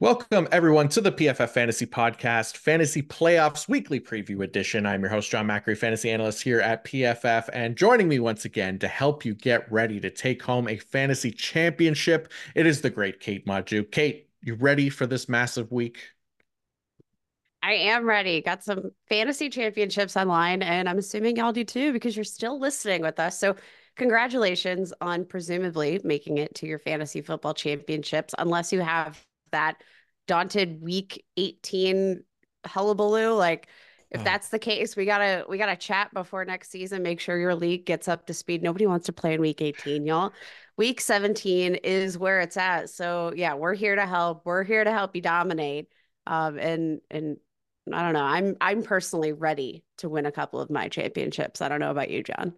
Welcome, everyone, to the PFF Fantasy Podcast, Fantasy Playoffs Weekly Preview Edition. I'm your host, John Macri, fantasy analyst here at PFF. And joining me once again to help you get ready to take home a fantasy championship, it is the great Kate Magdziuk. Kate, you ready for this massive week? I am ready. Got some fantasy championships online, and I'm assuming y'all do too because you're still listening with us. So, congratulations on presumably making it to your fantasy football championships, unless you have that daunted week 18 hullabaloo. Like, if Oh. that's the case, we gotta we gotta chat before next season. Make sure your league gets up to speed. Nobody wants to play in week 18, y'all. Week 17 is where it's at. So yeah, we're here to help. We're here to help you dominate. Um, and and I don't know. I'm I'm personally ready to win a couple of my championships. I don't know about you, John.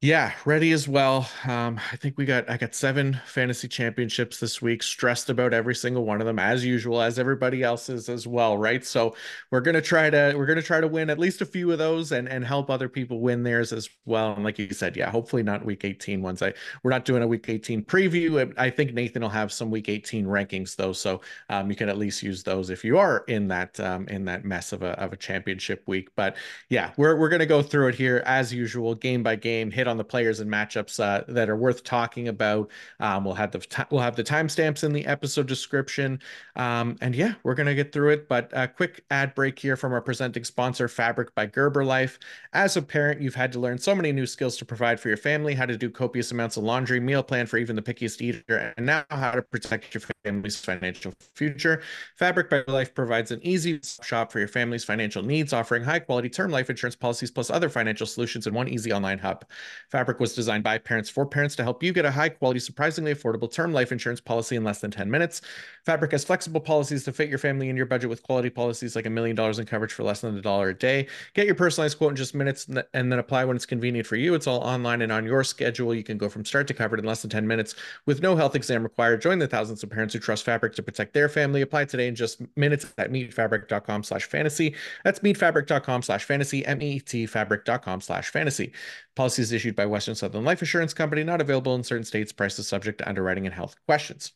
Yeah, ready as well. Um, I think we got I got seven fantasy championships this week. Stressed about every single one of them, as usual, as everybody else is as well, right? So we're gonna try to we're gonna try to win at least a few of those and and help other people win theirs as well. And like you said, yeah, hopefully not week 18 ones. I we're not doing a week 18 preview. I think Nathan will have some week 18 rankings though, so um, you can at least use those if you are in that um, in that mess of a of a championship week. But yeah, we're we're gonna go through it here as usual, game by game, hit on the players and matchups uh, that are worth talking about. Um, we'll have the ti- we'll have the timestamps in the episode description, um, and yeah, we're gonna get through it. But a quick ad break here from our presenting sponsor, Fabric by Gerber Life. As a parent, you've had to learn so many new skills to provide for your family: how to do copious amounts of laundry, meal plan for even the pickiest eater, and now how to protect your family's financial future. Fabric by Life provides an easy shop for your family's financial needs, offering high quality term life insurance policies plus other financial solutions in one easy online hub. Fabric was designed by parents for parents to help you get a high quality, surprisingly affordable term life insurance policy in less than 10 minutes. Fabric has flexible policies to fit your family and your budget with quality policies like a million dollars in coverage for less than a dollar a day. Get your personalized quote in just minutes and then apply when it's convenient for you. It's all online and on your schedule. You can go from start to covered in less than 10 minutes with no health exam required. Join the thousands of parents who trust Fabric to protect their family. Apply today in just minutes at meetfabric.com slash fantasy. That's meetfabric.com slash fantasy, M-E-T fabric.com slash fantasy. Policies issued by Western Southern Life Assurance Company, not available in certain states. Prices subject to underwriting and health questions.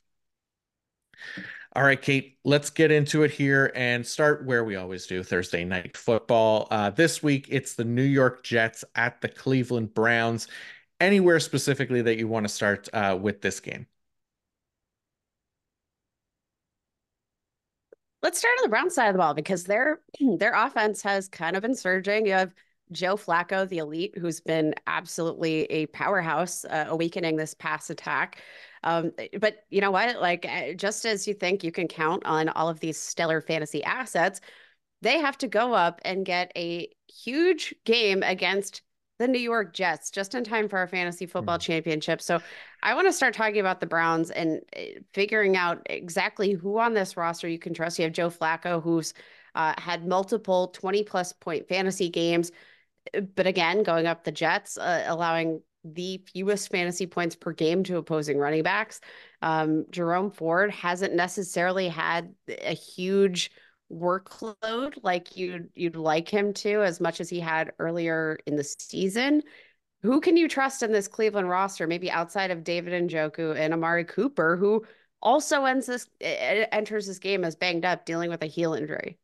All right, Kate, let's get into it here and start where we always do Thursday night football. Uh, this week, it's the New York Jets at the Cleveland Browns. Anywhere specifically that you want to start uh, with this game? Let's start on the Brown side of the ball because their their offense has kind of been surging. You have Joe Flacco, the elite, who's been absolutely a powerhouse, uh, awakening this pass attack. Um, but you know what? Like, uh, just as you think you can count on all of these stellar fantasy assets, they have to go up and get a huge game against the New York Jets just in time for our fantasy football championship. So I want to start talking about the Browns and uh, figuring out exactly who on this roster you can trust. You have Joe Flacco, who's uh, had multiple 20 plus point fantasy games, but again, going up the Jets, uh, allowing the fewest fantasy points per game to opposing running backs. Um, Jerome Ford hasn't necessarily had a huge workload like you'd you'd like him to as much as he had earlier in the season. Who can you trust in this Cleveland roster? Maybe outside of David Njoku and Amari Cooper, who also ends this enters this game as banged up, dealing with a heel injury.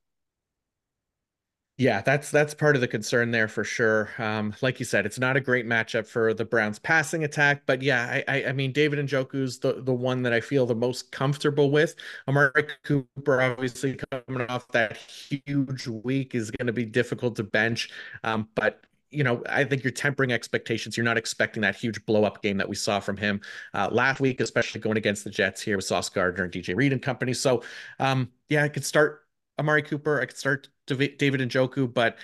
Yeah, that's that's part of the concern there for sure. Um, like you said, it's not a great matchup for the Browns passing attack, but yeah, I, I, I mean David Njoku's the the one that I feel the most comfortable with. Amari Cooper, obviously coming off that huge week, is going to be difficult to bench. Um, but you know, I think you're tempering expectations. You're not expecting that huge blow up game that we saw from him uh, last week, especially going against the Jets here with Sauce Gardner and DJ Reed and company. So, um, yeah, I could start Amari Cooper. I could start David Njoku, but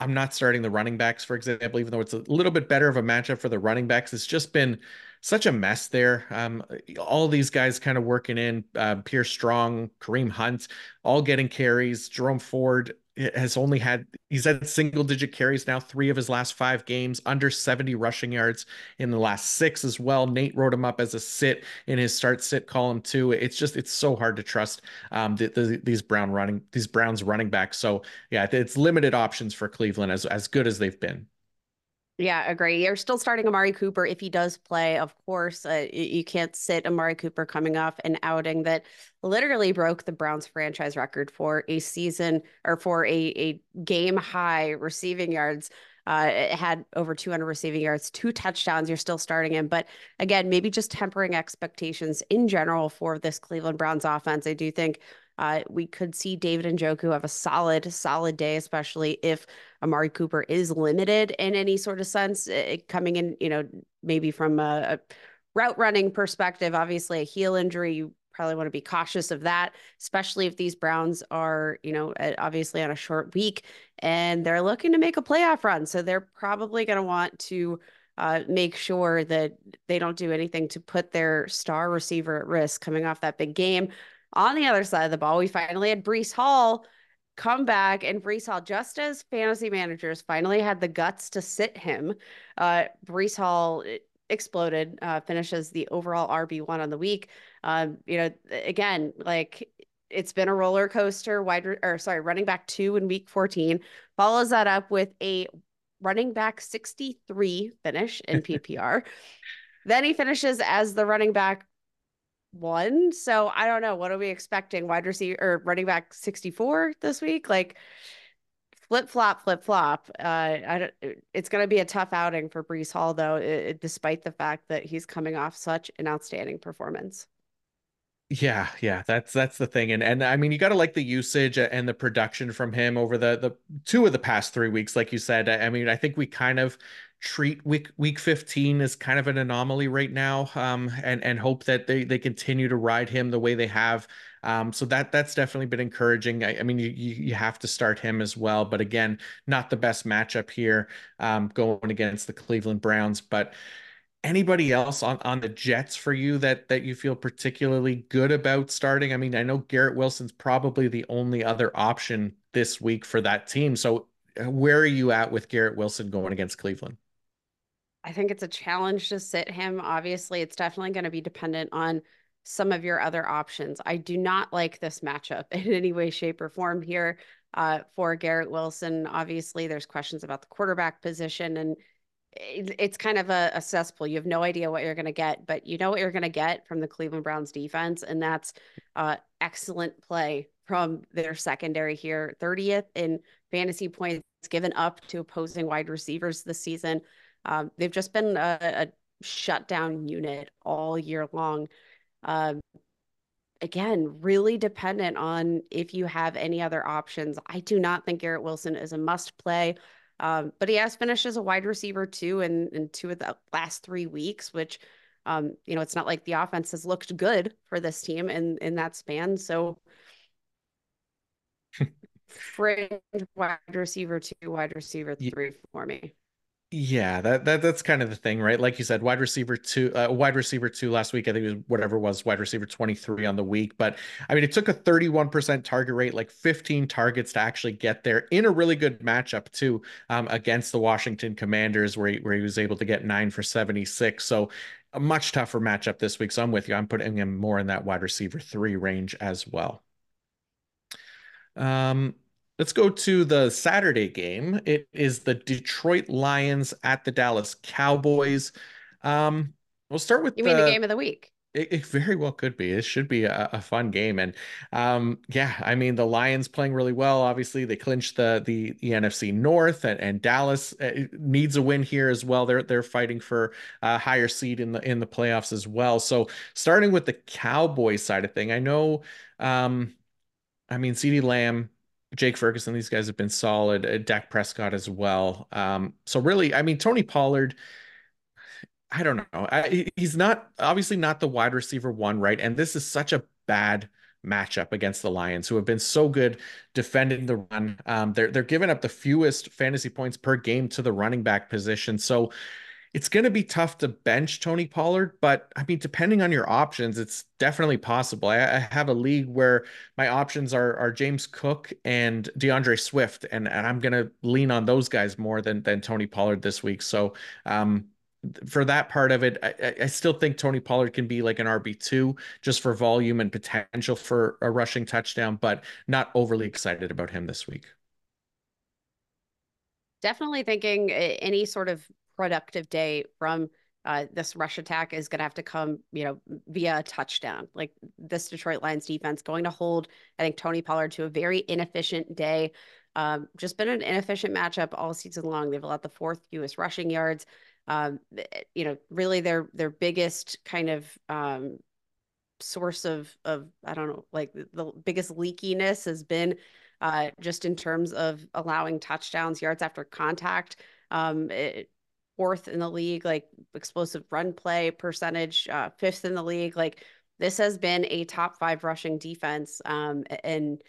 I'm not starting the running backs, for example, even though it's a little bit better of a matchup for the running backs. It's just been such a mess there. Um, all these guys kind of working in uh, Pierre Strong, Kareem Hunt, all getting carries. Jerome Ford has only had he's had single digit carries now three of his last five games under 70 rushing yards in the last six as well. Nate wrote him up as a sit in his start sit column too. It's just it's so hard to trust um the, the, these brown running these browns running backs. So yeah it's limited options for cleveland as as good as they've been yeah, agree. You're still starting Amari Cooper if he does play. Of course, uh, you can't sit Amari Cooper coming off an outing that literally broke the Browns franchise record for a season or for a, a game high receiving yards. Uh, it had over 200 receiving yards, two touchdowns. You're still starting him, but again, maybe just tempering expectations in general for this Cleveland Browns offense. I do think uh, we could see David Njoku have a solid, solid day, especially if Amari Cooper is limited in any sort of sense, it, coming in, you know, maybe from a, a route running perspective. Obviously, a heel injury, you probably want to be cautious of that, especially if these Browns are, you know, obviously on a short week and they're looking to make a playoff run. So they're probably going to want to uh, make sure that they don't do anything to put their star receiver at risk coming off that big game. On the other side of the ball, we finally had Breece Hall come back, and Breece Hall, just as fantasy managers finally had the guts to sit him, uh, Breece Hall exploded, uh, finishes the overall RB one on the week. Um, you know, again, like it's been a roller coaster. Wide or sorry, running back two in week 14 follows that up with a running back 63 finish in PPR. then he finishes as the running back one. So I don't know. What are we expecting? Wide receiver or running back 64 this week? Like flip flop, flip flop. Uh, I don't, it's going to be a tough outing for Breece Hall, though, it, despite the fact that he's coming off such an outstanding performance. Yeah, yeah, that's that's the thing, and and I mean, you got to like the usage and the production from him over the the two of the past three weeks, like you said. I mean, I think we kind of treat week week 15 as kind of an anomaly right now um, and and hope that they they continue to ride him the way they have. Um, so that that's definitely been encouraging. I, I, mean you you have to start him as well but again not the best matchup here um, going against the Cleveland Browns. But anybody else on on the Jets for you that that you feel particularly good about starting? I mean I know Garrett Wilson's probably the only other option this week for that team. So uh, where are you at with Garrett Wilson going against Cleveland I think it's a challenge to sit him. Obviously, it's definitely going to be dependent on some of your other options. I do not like this matchup in any way, shape, or form here uh, for Garrett Wilson. Obviously, there's questions about the quarterback position, and it's kind of a, a cesspool. You have no idea what you're going to get, but you know what you're going to get from the Cleveland Browns defense, and that's uh, excellent play from their secondary here. 30th in fantasy points given up to opposing wide receivers this season. Um, they've just been a, a shutdown unit all year long. Um, again, really dependent on if you have any other options. I do not think Garrett Wilson is a must play, um, but he has finished as a wide receiver too in, in two of the last three weeks, which, um, you know, it's not like the offense has looked good for this team in, in that span. So, fringe wide receiver two, wide receiver three for me. Yeah, that, that that's kind of the thing, right? Like you said, wide receiver two, uh, wide receiver two last week. I think it was whatever was wide receiver 23 on the week. But I mean, it took a 31% target rate, like 15 targets to actually get there in a really good matchup too, um, against the Washington Commanders, where he, where he was able to get nine for 76. So a much tougher matchup this week. So I'm with you. I'm putting him more in that wide receiver three range as well. Um, Let's go to the Saturday game. It is the Detroit Lions at the Dallas Cowboys. Um, we'll start with you the, mean the game of the week. It, it, very well could be. It should be a, a, fun game, and um, yeah, I mean the Lions playing really well. Obviously, they clinched the the, the NFC North, and, and Dallas uh, needs a win here as well. They're they're fighting for a higher seed in the in the playoffs as well. So starting with the Cowboys side of thing, I know, um, I mean, CeeDee Lamb. Jake Ferguson, these guys have been solid. Uh, Dak Prescott as well. Um, so really, I mean, Tony Pollard, I don't know. I, he's not obviously not the wide receiver one, right? And this is such a bad matchup against the Lions, who have been so good defending the run. Um, they're they're giving up the fewest fantasy points per game to the running back position. So it's going to be tough to bench Tony Pollard, but I mean, depending on your options, it's definitely possible. I, I have a league where my options are are James Cook and DeAndre Swift, and, and I'm going to lean on those guys more than than Tony Pollard this week. So um, for that part of it, I, I, still think Tony Pollard can be like an RB2 just for volume and potential for a rushing touchdown, but not overly excited about him this week. Definitely thinking any sort of productive day from uh, this rush attack is going to have to come, you know, via a touchdown. Like this Detroit Lions defense going to hold, I think, Tony Pollard to a very inefficient day. Um, just been an inefficient matchup all season long. They've allowed the fourth fewest rushing yards um, eh, you know, really their their biggest kind of um, source of of I don't know, like the biggest leakiness has been uh, just in terms of allowing touchdowns, yards after contact. Um, it, eh, fourth in the league, like explosive run play percentage, uh, fifth in the league. Like this has been a top five rushing defense. Um, and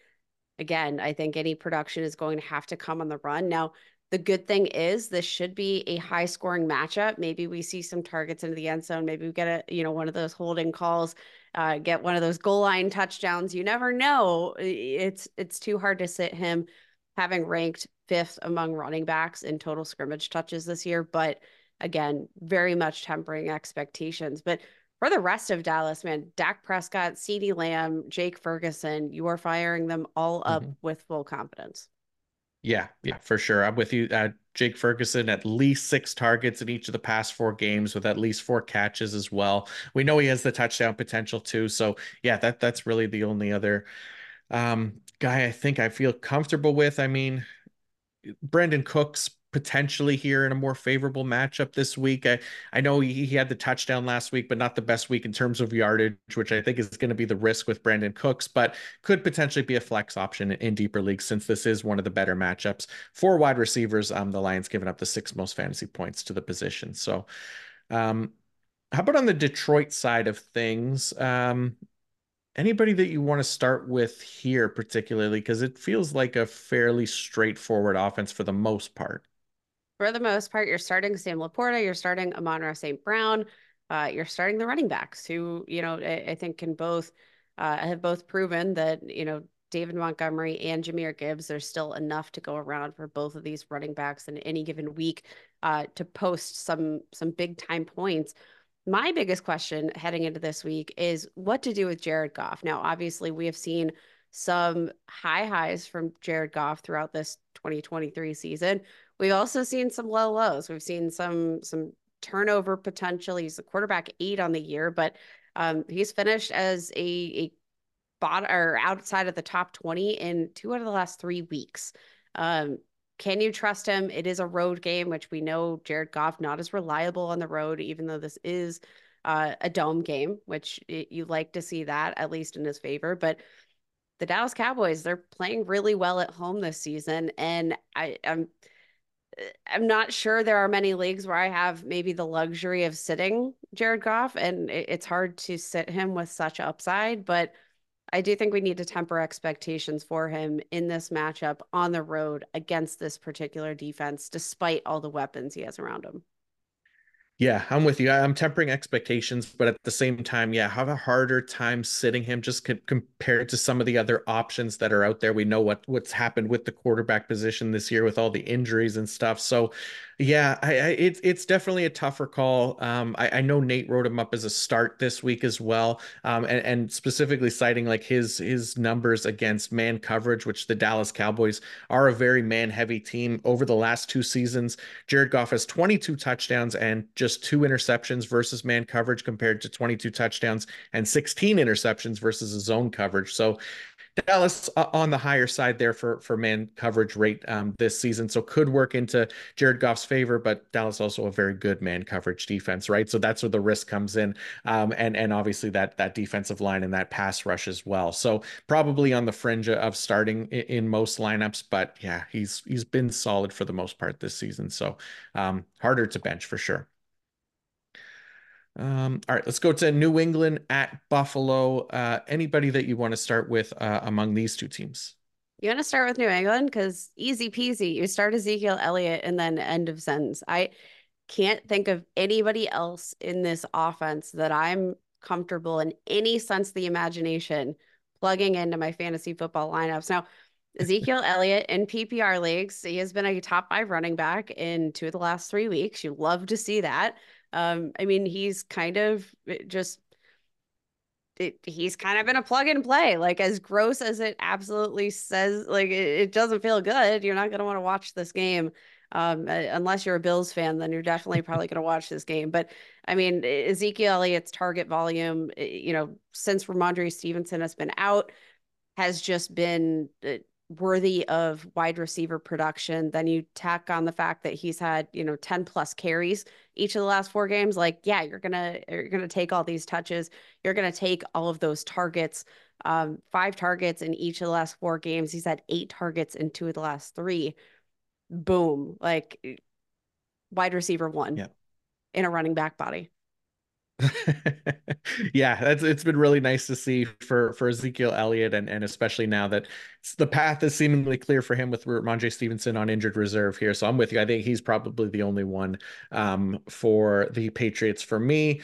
again, I think any production is going to have to come on the run. Now, the good thing is this should be a high scoring matchup. Maybe we see some targets into the end zone. Maybe we get a, you know, one of those holding calls, uh, get one of those goal line touchdowns. You never know. It's it's too hard to sit him having ranked fifth among running backs in total scrimmage touches this year. But again, very much tempering expectations. But for the rest of Dallas, man, Dak Prescott, CeeDee Lamb, Jake Ferguson, you are firing them all up mm-hmm. with full confidence. Yeah, yeah, for sure. I'm with you. Uh, Jake Ferguson, at least six targets in each of the past four games with at least four catches as well. We know he has the touchdown potential too. So yeah, that that's really the only other um, guy I think I feel comfortable with. I mean, Brandin Cooks potentially here in a more favorable matchup this week. I, I know he, he had the touchdown last week, but not the best week in terms of yardage, which I think is going to be the risk with Brandin Cooks, but could potentially be a flex option in, in deeper leagues since this is one of the better matchups for wide receivers. Um, the Lions giving up the six most fantasy points to the position. So, um, how about on the Detroit side of things? Um, anybody that you want to start with here particularly because it feels like a fairly straightforward offense for the most part for the most part, you're starting Sam LaPorta, you're starting Amon-Ra St. Brown, uh, you're starting the running backs who, you know, I, I think can both uh, have both proven that, you know, David Montgomery and Jahmyr Gibbs, there's still enough to go around for both of these running backs in any given week uh, to post some some big time points. My biggest question heading into this week is what to do with Jared Goff. Now, obviously, we have seen some high highs from Jared Goff throughout this 2023 season. We've also seen some low lows. We've seen some some turnover potential. He's a quarterback eight on the year, but um, he's finished as a, a bot or outside of the top 20 in two out of the last three weeks. Um, can you trust him? It is a road game, which we know Jared Goff not as reliable on the road, even though this is uh, a dome game, which it, you like to see that at least in his favor. But the Dallas Cowboys, they're playing really well at home this season, and I, I'm I'm not sure there are many leagues where I have maybe the luxury of sitting Jared Goff, and it's hard to sit him with such upside. But I do think we need to temper expectations for him in this matchup on the road against this particular defense, despite all the weapons he has around him. Yeah, I'm with you. I'm tempering expectations, but at the same time, yeah, have a harder time sitting him just co- compared to some of the other options that are out there. We know what what's happened with the quarterback position this year with all the injuries and stuff. So, Yeah, I, I, it's it's definitely a tougher call. Um, I, I know Nate wrote him up as a start this week as well, um, and, and specifically citing like his his numbers against man coverage, which the Dallas Cowboys are a very man heavy team. Over the last two seasons, Jared Goff has 22 touchdowns and just two interceptions versus man coverage, compared to 22 touchdowns and 16 interceptions versus a zone coverage. So Dallas uh, on the higher side there for for man coverage rate um, this season, so could work into Jared Goff's favor. But Dallas also a very good man coverage defense, right? So that's where the risk comes in, um, and and obviously that that defensive line and that pass rush as well. So probably on the fringe of starting in, in most lineups, but yeah, he's he's been solid for the most part this season. So um, harder to bench for sure. Um, all right, let's go to New England at Buffalo. Uh, anybody that you want to start with uh, among these two teams? You want to start with New England because easy peasy. You start Ezekiel Elliott and then end of sentence. I can't think of anybody else in this offense that I'm comfortable in any sense of the imagination plugging into my fantasy football lineups. Now, Ezekiel Elliott in PPR leagues, he has been a top five running back in two of the last three weeks. You love to see that. Um, I mean, he's kind of eh, just it, he's kind of been a plug and play. Like as gross as it absolutely says, like it, it doesn't feel good. You're not going to want to watch this game. Um, unless you're a Bills fan, then you're definitely probably going to watch this game. But I mean, Ezekiel Elliott's target volume, eh, you know, since Rhamondre Stevenson has been out, has just been eh, worthy of wide receiver production. Then you tack on the fact that he's had, you know, 10 plus carries each of the last four games. Like, yeah, you're gonna you're gonna take all these touches, you're gonna take all of those targets. Um, five targets in each of the last four games. He's had eight targets in two of the last three. Boom. Like wide receiver one yeah. in a running back body. yeah, that's it's been really nice to see for for Ezekiel Elliott and and especially now that the path is seemingly clear for him with Rhamondre Stevenson on injured reserve here. So I'm with you. I think he's probably the only one um, for the Patriots for me.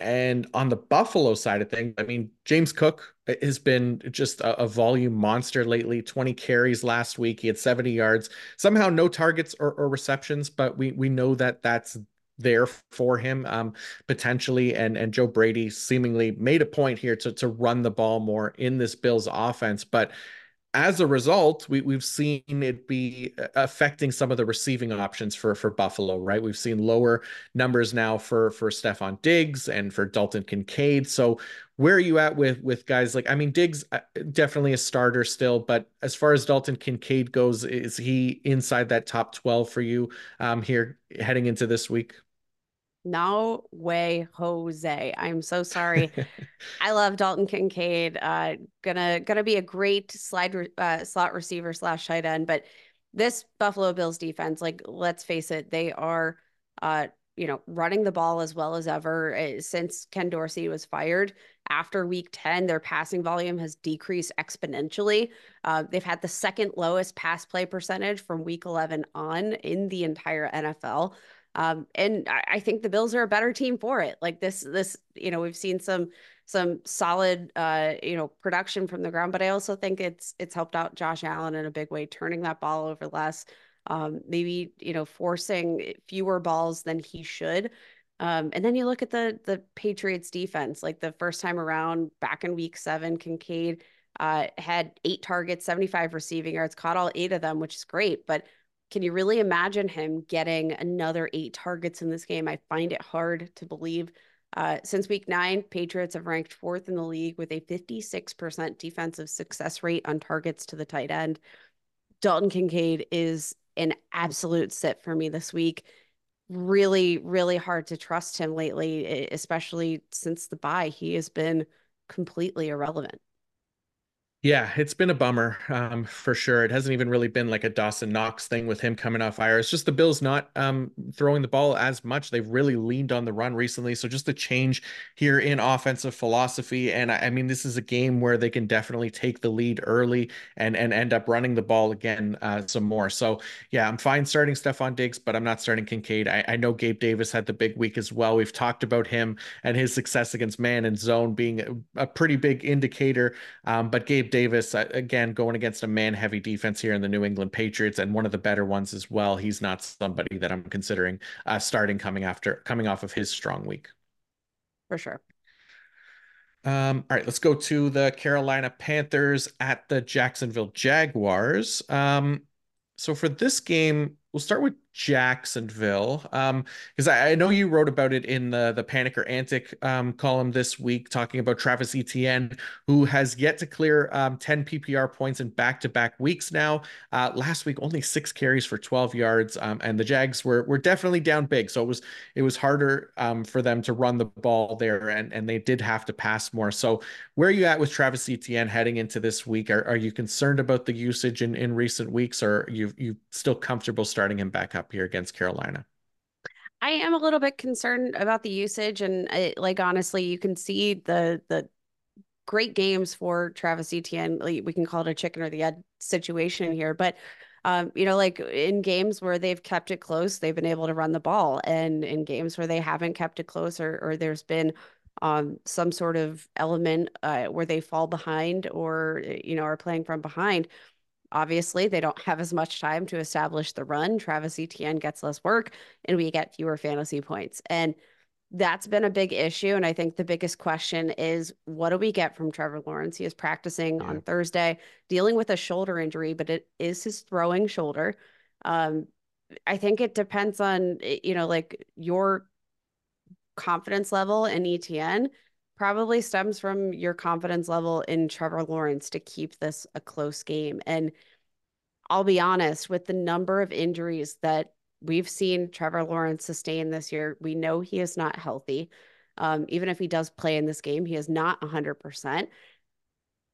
And on the Buffalo side of things, I mean, James Cook has been just a, a, volume monster lately. 20 carries last week. He had 70 yards. Somehow no targets or, or receptions, but we we know that that's there for him um, potentially. And and Joe Brady seemingly made a point here to to run the ball more in this Bills offense, but as a result, we, we've seen it be uh, affecting some of the receiving options for for Buffalo, right? We've seen lower numbers now for for Stefon Diggs and for Dalton Kincaid. So where are you at with with guys like I mean Diggs uh, definitely a starter still, but as far as Dalton Kincaid goes, is he inside that top 12 for you um here heading into this week? No way, Jose. I'm so sorry. I love Dalton Kincaid. Uh, gonna gonna be a great slide re- uh, slot receiver slash tight end. But this Buffalo Bills defense, like let's face it, they are, uh, you know, running the ball as well as ever uh, since Ken Dorsey was fired. After Week Ten, their passing volume has decreased exponentially. Uh, they've had the second lowest pass play percentage from Week 11 on in the entire NFL. Um, and I, I, think the Bills are a better team for it. Like this, this, you know, we've seen some some solid, uh, you know, production from the ground, but I also think it's it's helped out Josh Allen in a big way, turning that ball over less, um, maybe you know, forcing fewer balls than he should. Um, and then you look at the the Patriots defense, like the first time around back in week seven, Kincaid uh, had eight targets, 75 receiving yards, caught all eight of them, which is great. But can you really imagine him getting another eight targets in this game? I find it hard to believe. Uh, since week nine, Patriots have ranked fourth in the league with a 56% defensive success rate on targets to the tight end. Dalton Kincaid is an absolute sit for me this week. Really, really hard to trust him lately, especially since the bye. He has been completely irrelevant. Yeah, it's been a bummer um, for sure. It hasn't even really been like a Dawson Knox thing with him coming off fire. It's just the Bills not um, throwing the ball as much. They've really leaned on the run recently. So just a change here in offensive philosophy. And I, I mean, this is a game where they can definitely take the lead early and and end up running the ball again uh, some more. So yeah, I'm fine starting Stefon Diggs, but I'm not starting Kincaid. I, I know Gabe Davis had the big week as well. We've talked about him and his success against man and zone being a, a pretty big indicator. Um, but Gabe Gabe Davis, uh, again, going against a man heavy defense here in the New England Patriots and one of the better ones as well. He's not somebody that I'm considering uh, starting coming after coming off of his strong week. For sure. Um, all right, let's go to the Carolina Panthers at the Jacksonville Jaguars. Um, so for this game, we'll start with Jacksonville. Um, because I, I, know you wrote about it in the the Panic or Antic um column this week, talking about Travis Etienne, who has yet to clear um 10 PPR points in back-to-back weeks now. Uh, last week only six carries for 12 yards. Um, and the Jags were were definitely down big. So it was it was harder um for them to run the ball there, and and they did have to pass more. So where are you at with Travis Etienne heading into this week? Are are you concerned about the usage in in recent weeks, or you you still comfortable starting him back up? Up here against Carolina. I am a little bit concerned about the usage, and I, like honestly, you can see the the great games for Travis Etienne. We can call it a chicken or the egg situation here, but um, you know, like in games where they've kept it close, they've been able to run the ball, and in games where they haven't kept it close, or or there's been um, some sort of element uh, where they fall behind, or you know, are playing from behind Obviously, they don't have as much time to establish the run. Travis Etienne gets less work, and we get fewer fantasy points. And that's been a big issue. And I think the biggest question is what do we get from Trevor Lawrence? He is practicing yeah. on Thursday, dealing with a shoulder injury, but it is his throwing shoulder. Um, I think it depends on, you know, like your confidence level in Etienne probably stems from your confidence level in Trevor Lawrence to keep this a close game. And I'll be honest, with the number of injuries that we've seen Trevor Lawrence sustain this year, we know he is not healthy. Um, even if he does play in this game, he is not 100%.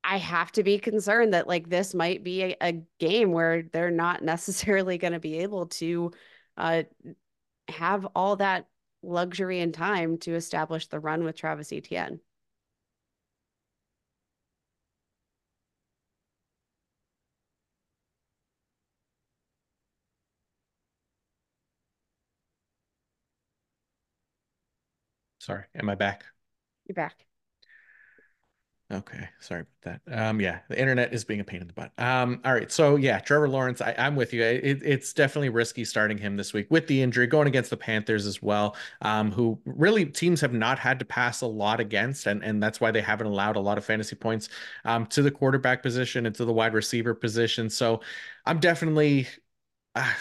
I have to be concerned that like this might be a, a game where they're not necessarily going to be able to uh, have all that luxury and time to establish the run with Travis Etienne. Sorry, am I back? You're back. Okay, sorry about that. Um, yeah, the internet is being a pain in the butt. Um, all right, so yeah, Trevor Lawrence, I, am with you. It, it's definitely risky starting him this week with the injury, going against the Panthers as well, um, who really teams have not had to pass a lot against, and and that's why they haven't allowed a lot of fantasy points um, to the quarterback position and to the wide receiver position. So I'm definitely. Uh,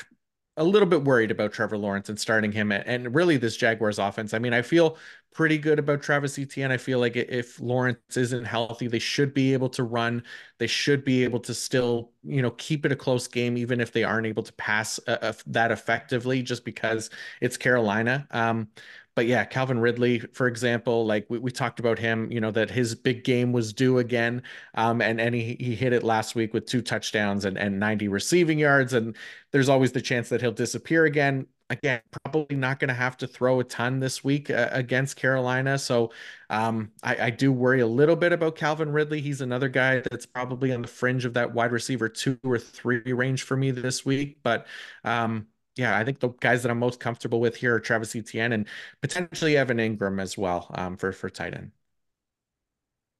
a little bit worried about Trevor Lawrence and starting him and really this Jaguars offense. I mean, I feel pretty good about Travis Etienne. I feel like if Lawrence isn't healthy, they should be able to run. They should be able to still, you know, keep it a close game, even if they aren't able to pass uh, uh, that effectively, just because it's Carolina. Um, but yeah, Calvin Ridley, for example, like we, we talked about him, you know, that his big game was due again. Um, and, and he, he hit it last week with two touchdowns and, and 90 receiving yards. And there's always the chance that he'll disappear again. Again, probably not going to have to throw a ton this week uh, against Carolina. So um, I, I do worry a little bit about Calvin Ridley. He's another guy that's probably on the fringe of that wide receiver two or three range for me this week. But um, yeah, I think the guys that I'm most comfortable with here are Travis Etienne and potentially Evan Engram as well um, for for tight end.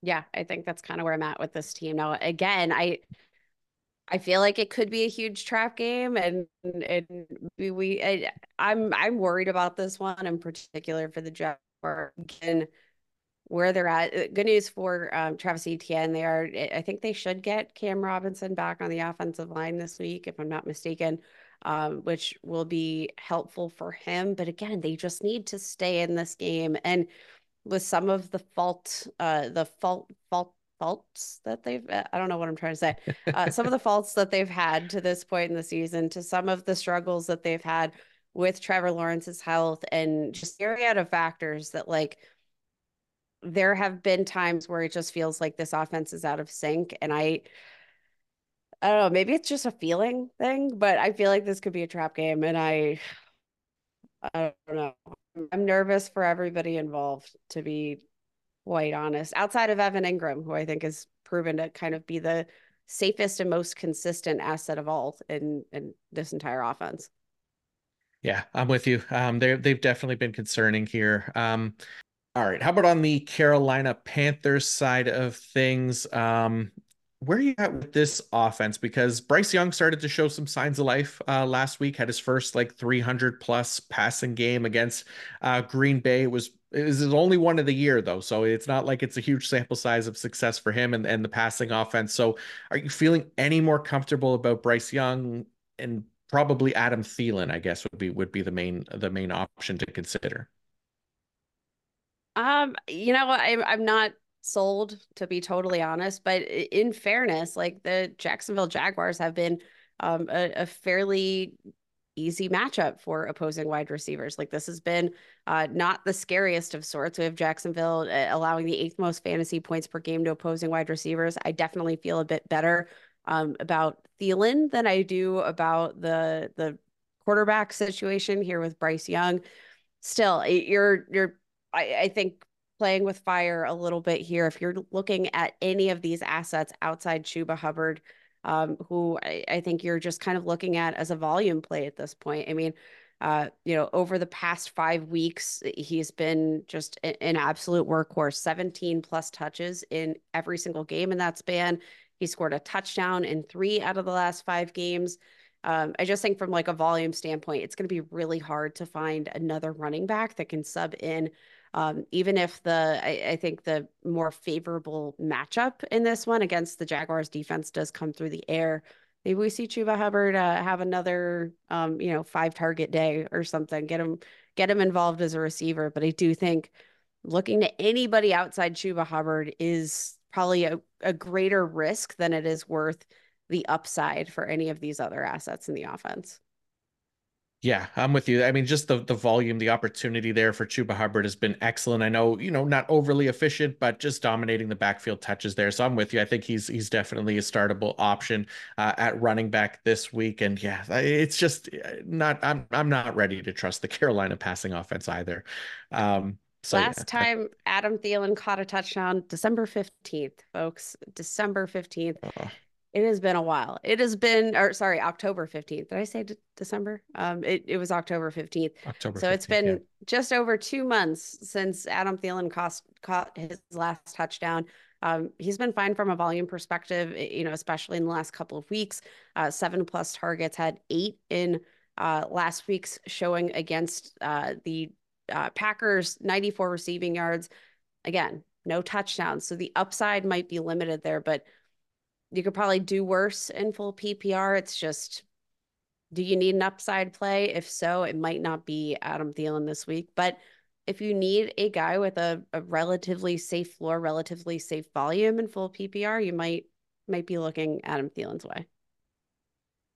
Yeah, I think that's kind of where I'm at with this team now. Again, I I feel like it could be a huge trap game, and and we I, I'm I'm worried about this one in particular for the Jaguars. Again, where they're at. Uh, good news for um, Travis Etienne. They are. I think they should get Cam Robinson back on the offensive line this week, if I'm not mistaken um, which will be helpful for him. But again, they just need to stay in this game. And with some of the fault, uh, the fault, fault, faults that they've, uh, I don't know what I'm trying to say, uh, some of the faults that they've had to this point in the season, to some of the struggles that they've had with Trevor Lawrence's health and just a myriad of factors that like, there have been times where it just feels like this offense is out of sync. And I, I don't know, maybe it's just a feeling thing, but I feel like this could be a trap game and I I don't know. I'm nervous for everybody involved to be quite honest. Outside of Evan Engram, who I think has proven to kind of be the safest and most consistent asset of all in in this entire offense. Yeah, I'm with you. Um, they they've definitely been concerning here. Um, all right, how about on the Carolina Panthers side of things? Um, where are you at with this offense? Because Bryce Young started to show some signs of life uh, last week. Had his first like 300 plus passing game against uh, Green Bay. It was was his only one of the year though, so it's not like it's a huge sample size of success for him and, and the passing offense. So, are you feeling any more comfortable about Bryce Young and probably Adam Thielen? I guess would be would be the main the main option to consider. Um, you know, I'm I'm not sold to be totally honest, but in fairness, like the Jacksonville Jaguars have been um, a, a fairly easy matchup for opposing wide receivers. Like this has been uh, not the scariest of sorts. We have Jacksonville uh, allowing the eighth most fantasy points per game to opposing wide receivers. I definitely feel a bit better um, about Thielen than I do about the the quarterback situation here with Bryce Young. Still, you're you're I, I think playing with fire a little bit here. If you're looking at any of these assets outside Chuba Hubbard, um, who I, I, think you're just kind of looking at as a volume play at this point. I mean, uh, you know, over the past five weeks, he's been just an absolute workhorse, 17 plus touches in every single game in that span. He scored a touchdown in three out of the last five games. Um, I just think from like a volume standpoint, it's going to be really hard to find another running back that can sub in um, even if the I, I, think the more favorable matchup in this one against the Jaguars defense does come through the air, maybe we see Chuba Hubbard uh, have another um, you know five target day or something. Get him get him involved as a receiver. But I do think looking to anybody outside Chuba Hubbard is probably a, a greater risk than it is worth the upside for any of these other assets in the offense. Yeah, I'm with you. I mean, just the the volume, the opportunity there for Chuba Hubbard has been excellent. I know, you know, not overly efficient, but just dominating the backfield touches there. So I'm with you. I think he's he's definitely a startable option uh, at running back this week. And yeah, it's just uh, not. I'm I'm not ready to trust the Carolina passing offense either. Um, so last yeah. time Adam Thielen caught a touchdown, December 15th, folks. December 15th. Oh. It has been a while. It has been, or sorry, October 15th. Did I say de- December? Um, it, it was October 15th. October. So 15th, it's been yeah. just over two months since Adam Thielen cost, caught his last touchdown. Um, he's been fine from a volume perspective, you know, especially in the last couple of weeks. Uh, seven plus targets, had eight in uh, last week's showing against uh, the uh, Packers, 94 receiving yards. Again, no touchdowns. So the upside might be limited there, but you could probably do worse in full PPR. It's just, do you need an upside play? If so, it might not be Adam Thielen this week. But if you need a guy with a, a relatively safe floor, relatively safe volume in full PPR, you might might be looking Adam Thielen's way.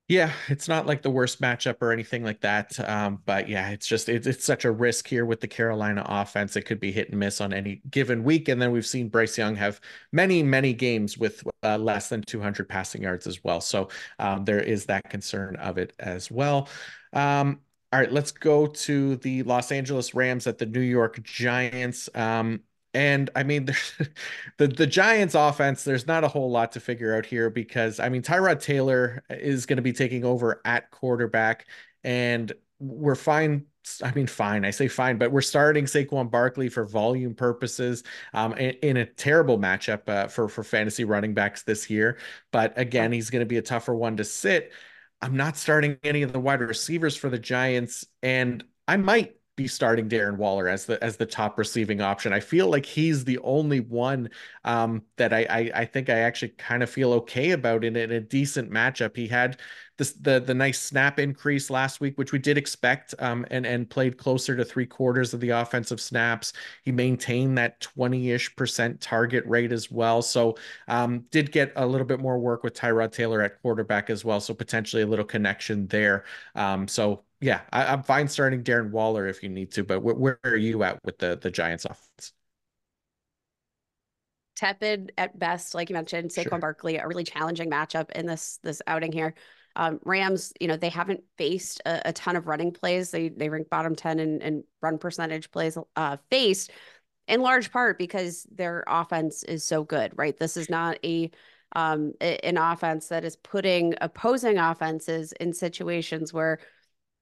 Yeah, it's not like the worst matchup or anything like that. Um, but yeah, it's just it's, it's such a risk here with the Carolina offense. It could be hit and miss on any given week. And then we've seen Bryce Young have many, many games with uh, less than 200 passing yards as well. So um, there is that concern of it as well. Um, all right, let's go to the Los Angeles Rams at the New York Giants. Um, and I mean, the the Giants offense, there's not a whole lot to figure out here because I mean, Tyrod Taylor is going to be taking over at quarterback, and we're fine. I mean, fine. I say fine, but we're starting Saquon Barkley for volume purposes um, in, in a terrible matchup uh, for for fantasy running backs this year. But again, he's going to be a tougher one to sit. I'm not starting any of the wide receivers for the Giants, and I might be starting Darren Waller as the as the top receiving option. I feel like he's the only one um, that I, I, I think I actually kind of feel okay about in, in a decent matchup. He had this the the nice snap increase last week, which we did expect, um, and and played closer to three quarters of the offensive snaps. He maintained that twenty ish percent target rate as well. So um, did get a little bit more work with Tyrod Taylor at quarterback as well. So potentially a little connection there. Um, so yeah, I, am fine starting Darren Waller if you need to, but wh- where are you at with the the Giants offense? Tepid at best, like you mentioned, Saquon sure. Barkley, a really challenging matchup in this this outing here. Um, Rams, you know, they haven't faced a, a, ton of running plays. They they rank bottom ten in, in run percentage plays uh, faced, in large part because their offense is so good. Right, this is not a um, an offense that is putting opposing offenses in situations where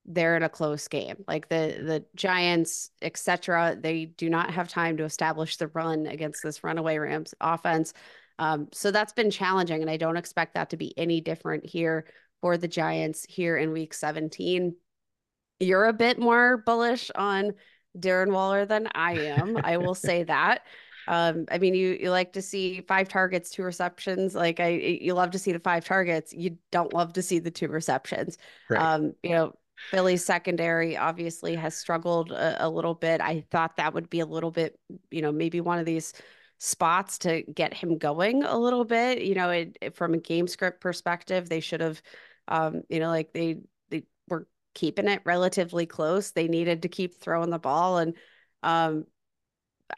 they're in a close game. Like the the Giants, etc. They do not have time to establish the run against this runaway Rams offense. Um, so that's been challenging, and I don't expect that to be any different here for the Giants here in week 17. You're a bit more bullish on Darren Waller than I am. I will say that. Um, I mean, you you like to see five targets, two receptions. Like I, you love to see the five targets. You don't love to see the two receptions. Right. Um, you know, Philly's secondary obviously has struggled a, a, little bit. I thought that would be a little bit, you know, maybe one of these spots to get him going a little bit. You know, it, it, from a game script perspective, they should have, um, you know, like they they were keeping it relatively close. They needed to keep throwing the ball, and um,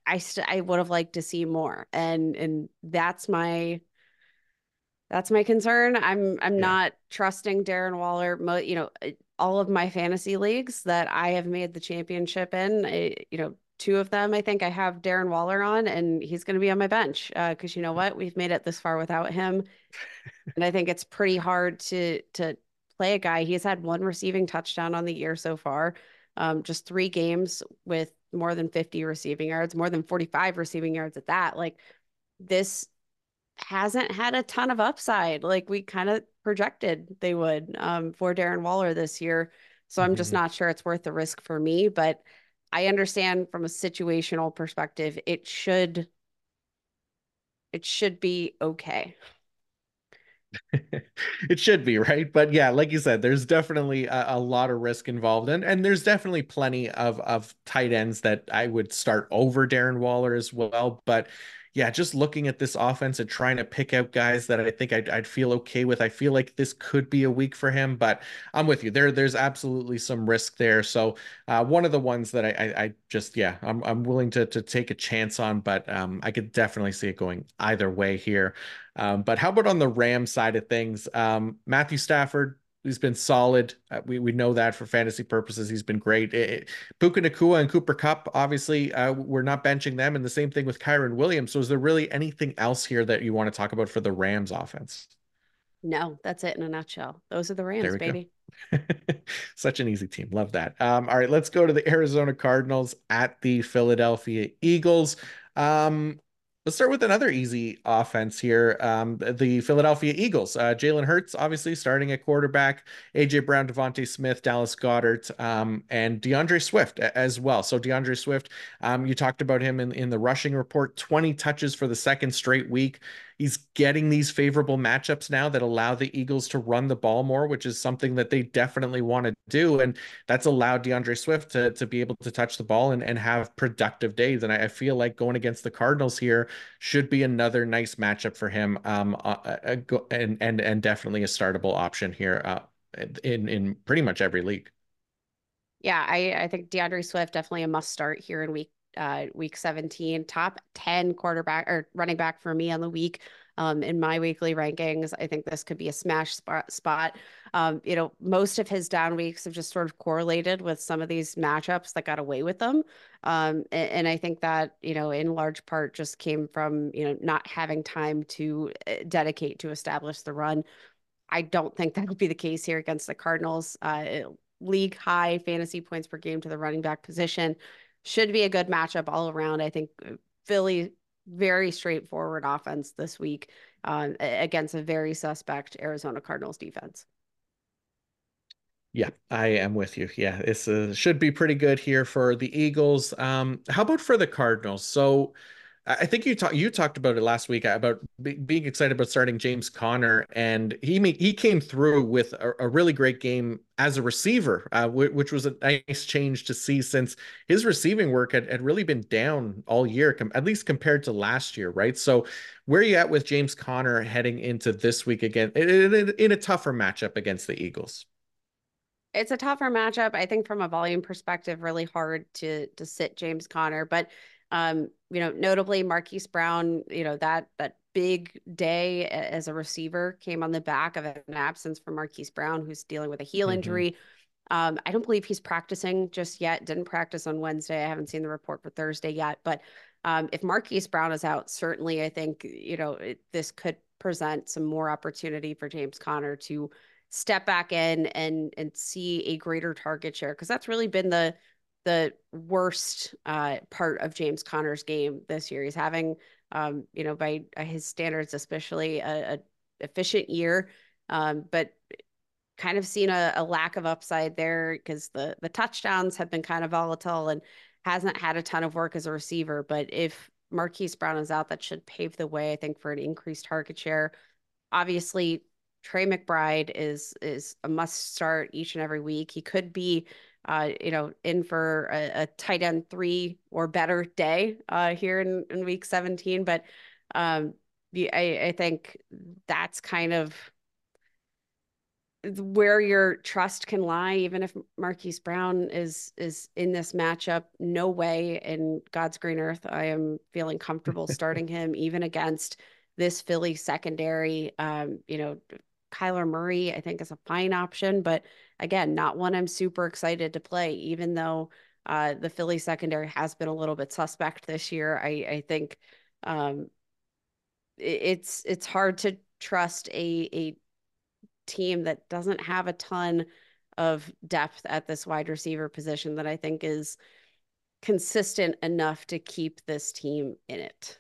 I st- I would have liked to see more, and and that's my that's my concern. I'm I'm yeah. not trusting Darren Waller. Mo- you know, all of my fantasy leagues that I have made the championship in, I, you know, two of them I think I have Darren Waller on, and he's going to be on my bench because uh, you know what, we've made it this far without him, and I think it's pretty hard to to play a guy. He's had one receiving touchdown on the year so far, um, just three games with more than 50 receiving yards, more than 45 receiving yards at that. Like this hasn't had a ton of upside like we kind of projected they would um, for Darren Waller this year. So mm-hmm. I'm just mm-hmm. not sure it's worth the risk for me, but I understand from a situational perspective it should it should be okay. it should be right but yeah like you said there's definitely a, a, lot of risk involved and and there's definitely plenty of of tight ends that i would start over darren waller as well but yeah, just looking at this offense and trying to pick out guys that I think I'd, I'd, feel okay with. I feel like this could be a week for him, but I'm with you. There, there's absolutely some risk there. So uh, one of the ones that I, I, I, just, yeah, I'm, I'm willing to to take a chance on, but um, I could definitely see it going either way here. Um, but how about on the Ram side of things? Um, Matthew Stafford He's been solid. Uh, we we know that for fantasy purposes, he's been great. It, it, Puka Nacua and Cooper Kupp, obviously, uh, we're not benching them, and the same thing with Kyren Williams. So, is there really anything else here that you want to talk about for the Rams offense? No, that's it in a nutshell. Those are the Rams, baby. Such an easy team. Love that. Um, all right, let's go to the Arizona Cardinals at the Philadelphia Eagles. Um, Let's start with another easy offense here. Um, the Philadelphia Eagles. Uh, Jalen Hurts, obviously, starting at quarterback. AJ Brown, DeVonta Smith, Dallas Goedert, um, and D'Andre Swift as well. So D'Andre Swift, um, you talked about him in, in the rushing report. 20 touches for the second straight week. He's getting these favorable matchups now that allow the Eagles to run the ball more, which is something that they definitely want to do. And that's allowed D'Andre Swift to, to be able to touch the ball and, and have productive days. And I, I feel like going against the Cardinals here should be another nice matchup for him. Um, uh, uh, uh and, and, and definitely a startable option here uh, in, in pretty much every league. Yeah, I, I think D'Andre Swift definitely a must start here in week uh, week 17, top 10 quarterback or running back for me on the week. Um, in my weekly rankings, I think this could be a smash spot. spot. Um, you know, most of his down weeks have just sort of correlated with some of these matchups that got away with them. Um, and, and, I think that, you know, in large part just came from, you know, not having time to uh, dedicate to establish the run. I don't think that'll be the case here against the Cardinals. Uh, league high fantasy points per game to the running back position should be a good matchup all around. I think uh, Philly very straightforward offense this week uh, against a very suspect Arizona Cardinals defense. Yeah, I am with you. Yeah, this uh, should be pretty good here for the Eagles. Um, how about for the Cardinals? So I think you talked you talked about it last week about be- being excited about starting James Conner, and he he came through with a, a really great game as a receiver, uh, w- which was a nice change to see since his receiving work had, had really been down all year, com- at least compared to last year, right? So, where are you at with James Conner heading into this week again in, in, in a tougher matchup against the Eagles? It's a tougher matchup, I think, from a volume perspective. Really hard to to sit James Conner, but um, you know, notably Marquise Brown, you know, that that big day as a receiver came on the back of an absence from Marquise Brown, who's dealing with a heel mm-hmm. injury. Um, I don't believe he's practicing just yet. Didn't practice on Wednesday. I haven't seen the report for Thursday yet. But um, if Marquise Brown is out, certainly I think you know it, this could present some more opportunity for James Conner to step back in and and see a greater target share because that's really been the the worst uh, part of James Conner's game this year. He's having um, you know, by his standards, especially a, a efficient year. Um, but kind of seen a, a lack of upside there because the the touchdowns have been kind of volatile and hasn't had a ton of work as a receiver. But if Marquise Brown is out, that should pave the way, I think, for an increased target share. Obviously, Trey McBride is is a must start each and every week. He could be, uh, you know, in for a, a tight end three or better day uh, here in, in week 17. But um, I, I think that's kind of where your trust can lie, even if Marquise Brown is is in this matchup. No way in God's green earth I am feeling comfortable starting him, even against this Philly secondary. Um, you know, Kyler Murray, I think, is a fine option, but again, not one I'm super excited to play, even though uh, the Philly secondary has been a little bit suspect this year. I, I think um, it's it's hard to trust a a team that doesn't have a ton of depth at this wide receiver position that I think is consistent enough to keep this team in it.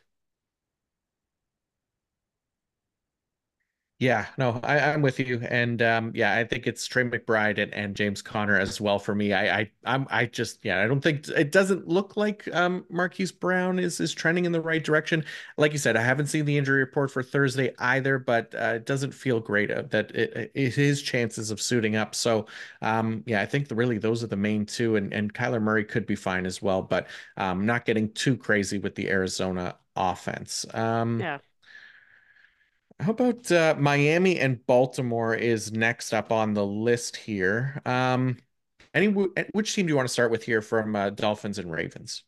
Yeah, no, I, am with you, and um, yeah, I think it's Trey McBride and, and James Conner as well for me. I, I, I'm, I just, yeah, I don't think it doesn't look like um, Marquise Brown is is trending in the right direction. Like you said, I haven't seen the injury report for Thursday either, but uh, it doesn't feel great uh, that it, it, his chances of suiting up. So, um, yeah, I think the, really those are the main two, and and Kyler Murray could be fine as well, but um, not getting too crazy with the Arizona offense. Um, yeah. How about uh, Miami and Baltimore is next up on the list here. Um, any which team do you want to start with here from uh, Dolphins and Ravens?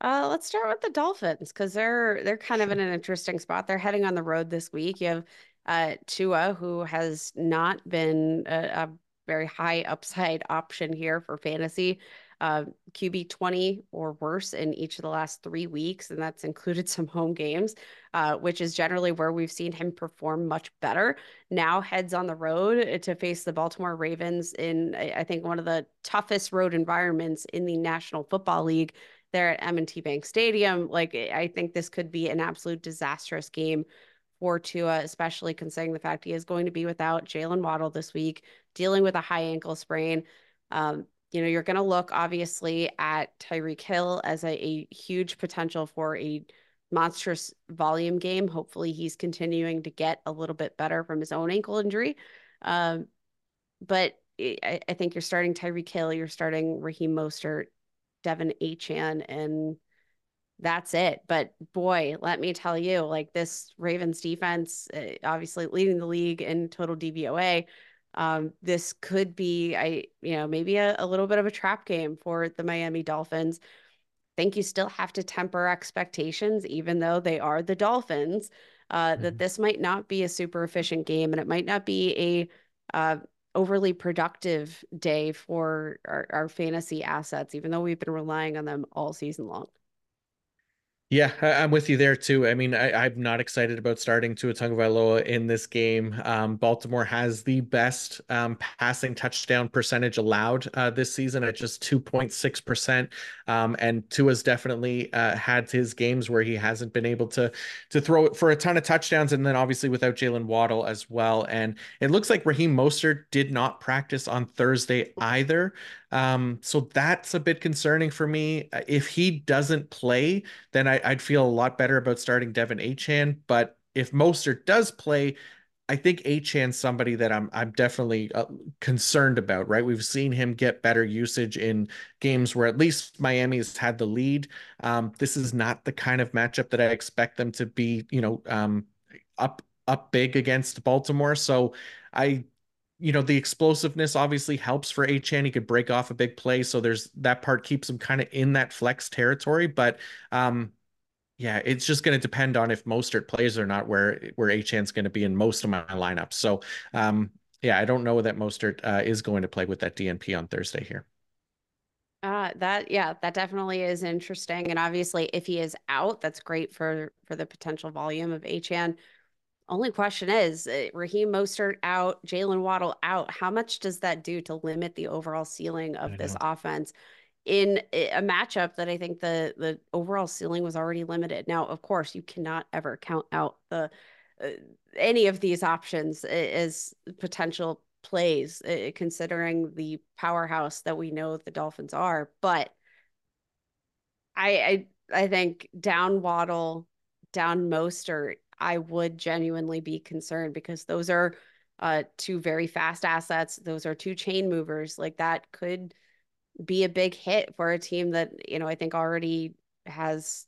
Uh, let's start with the Dolphins because they're they're kind of in an interesting spot. They're heading on the road this week. You have uh, Tua, who has not been a, a very high upside option here for fantasy uh, QB 20 or worse in each of the last three weeks, and that's included some home games, uh, which is generally where we've seen him perform much better. Now heads on the road to face the Baltimore Ravens in, I think, one of the toughest road environments in the National Football League. There at M&T Bank Stadium, like I think this could be an absolute disastrous game for Tua, especially considering the fact he is going to be without Jaylen Waddle this week, dealing with a high ankle sprain. Um, you know, you're going to look obviously at Tyreek Hill as a, a, huge potential for a monstrous volume game. Hopefully, he's continuing to get a little bit better from his own ankle injury. Um, but I, I, think you're starting Tyreek Hill, you're starting Raheem Mostert, De'Von Achane, and that's it. But boy, let me tell you, like this Ravens defense, uh, obviously leading the league in total DVOA um, this could be I you know maybe a, a little bit of a trap game for the Miami Dolphins. I think you still have to temper expectations, even though they are the Dolphins. Uh, mm-hmm. That this might not be a super efficient game, and it might not be a uh, overly productive day for our, our fantasy assets, even though we've been relying on them all season long. Yeah, I'm with you there too. I mean, I, am not excited about starting Tua Tagovailoa in this game. Um, Baltimore has the best um, passing touchdown percentage allowed uh, this season at just 2.6 percent, um, and Tua's definitely uh, had his games where he hasn't been able to to throw it for a ton of touchdowns, and then obviously without Jaylen Waddle as well. And it looks like Raheem Mostert did not practice on Thursday either. Um, so that's a bit concerning for me. Uh, if he doesn't play, then I, would feel a lot better about starting De'Von Achane. But if Mostert does play, I think Achane's somebody that I'm I'm definitely uh, concerned about. Right, we've seen him get better usage in games where at least Miami has had the lead. Um, this is not the kind of matchup that I expect them to be. You know, um, up up big against Baltimore. So I you know, the explosiveness obviously helps for Achane. He could break off a big play. So there's that part keeps him kind of in that flex territory. But um, yeah, it's just going to depend on if Mostert plays or not, where where Achane's going to be in most of my lineups. So um, yeah, I don't know that Mostert uh, is going to play with that DNP on Thursday here. Uh, that yeah, that definitely is interesting. And obviously, if he is out, that's great for for the potential volume of Achane. Only question is uh, Raheem Mostert out, Jalen Waddle out. How much does that do to limit the overall ceiling of this offense? in a matchup that I think the the overall ceiling was already limited. Now, of course, you cannot ever count out the uh, any of these options as potential plays, uh, considering the powerhouse that we know the Dolphins are. But I I, I think down Waddle, down Mostert, I would genuinely be concerned because those are uh, two very fast assets. Those are two chain movers. Like that could be a big hit for a team that, you know, I think already has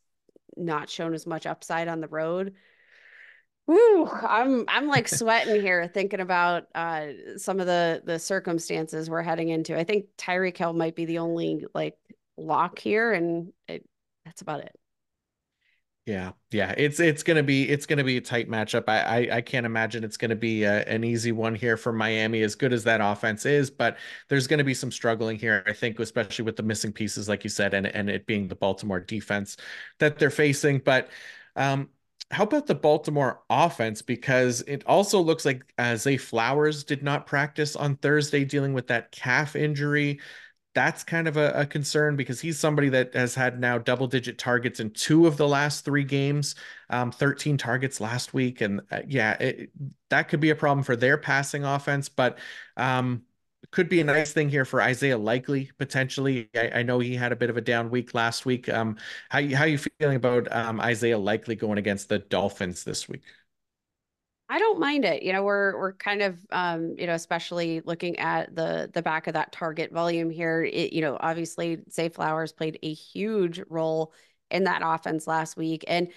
not shown as much upside on the road. Woo, I'm I'm like sweating here thinking about uh, some of the the circumstances we're heading into. I think Tyreek Hill might be the only like lock here, and it, that's about it. Yeah, yeah, it's it's gonna be it's gonna be a tight matchup. I I, I can't imagine it's gonna be a, an easy one here for Miami, as good as that offense is. But there's gonna be some struggling here, I think, especially with the missing pieces, like you said, and and it being the Baltimore defense that they're facing. But um, how about the Baltimore offense? Because it also looks like uh, Zay Flowers did not practice on Thursday, dealing with that calf injury that's kind of a, a, concern because he's somebody that has had now double digit targets in two of the last three games, um, 13 targets last week. And uh, yeah, it, that could be a problem for their passing offense, but um, could be a nice thing here for Isaiah Likely potentially. I, I, know he had a bit of a down week last week. Um, how, how you feeling about um, Isaiah Likely going against the Dolphins this week? I don't mind it. You know, we're we're kind of um, you know, especially looking at the the back of that target volume here. It, you know, obviously Zay Flowers played a huge role in that offense last week. And,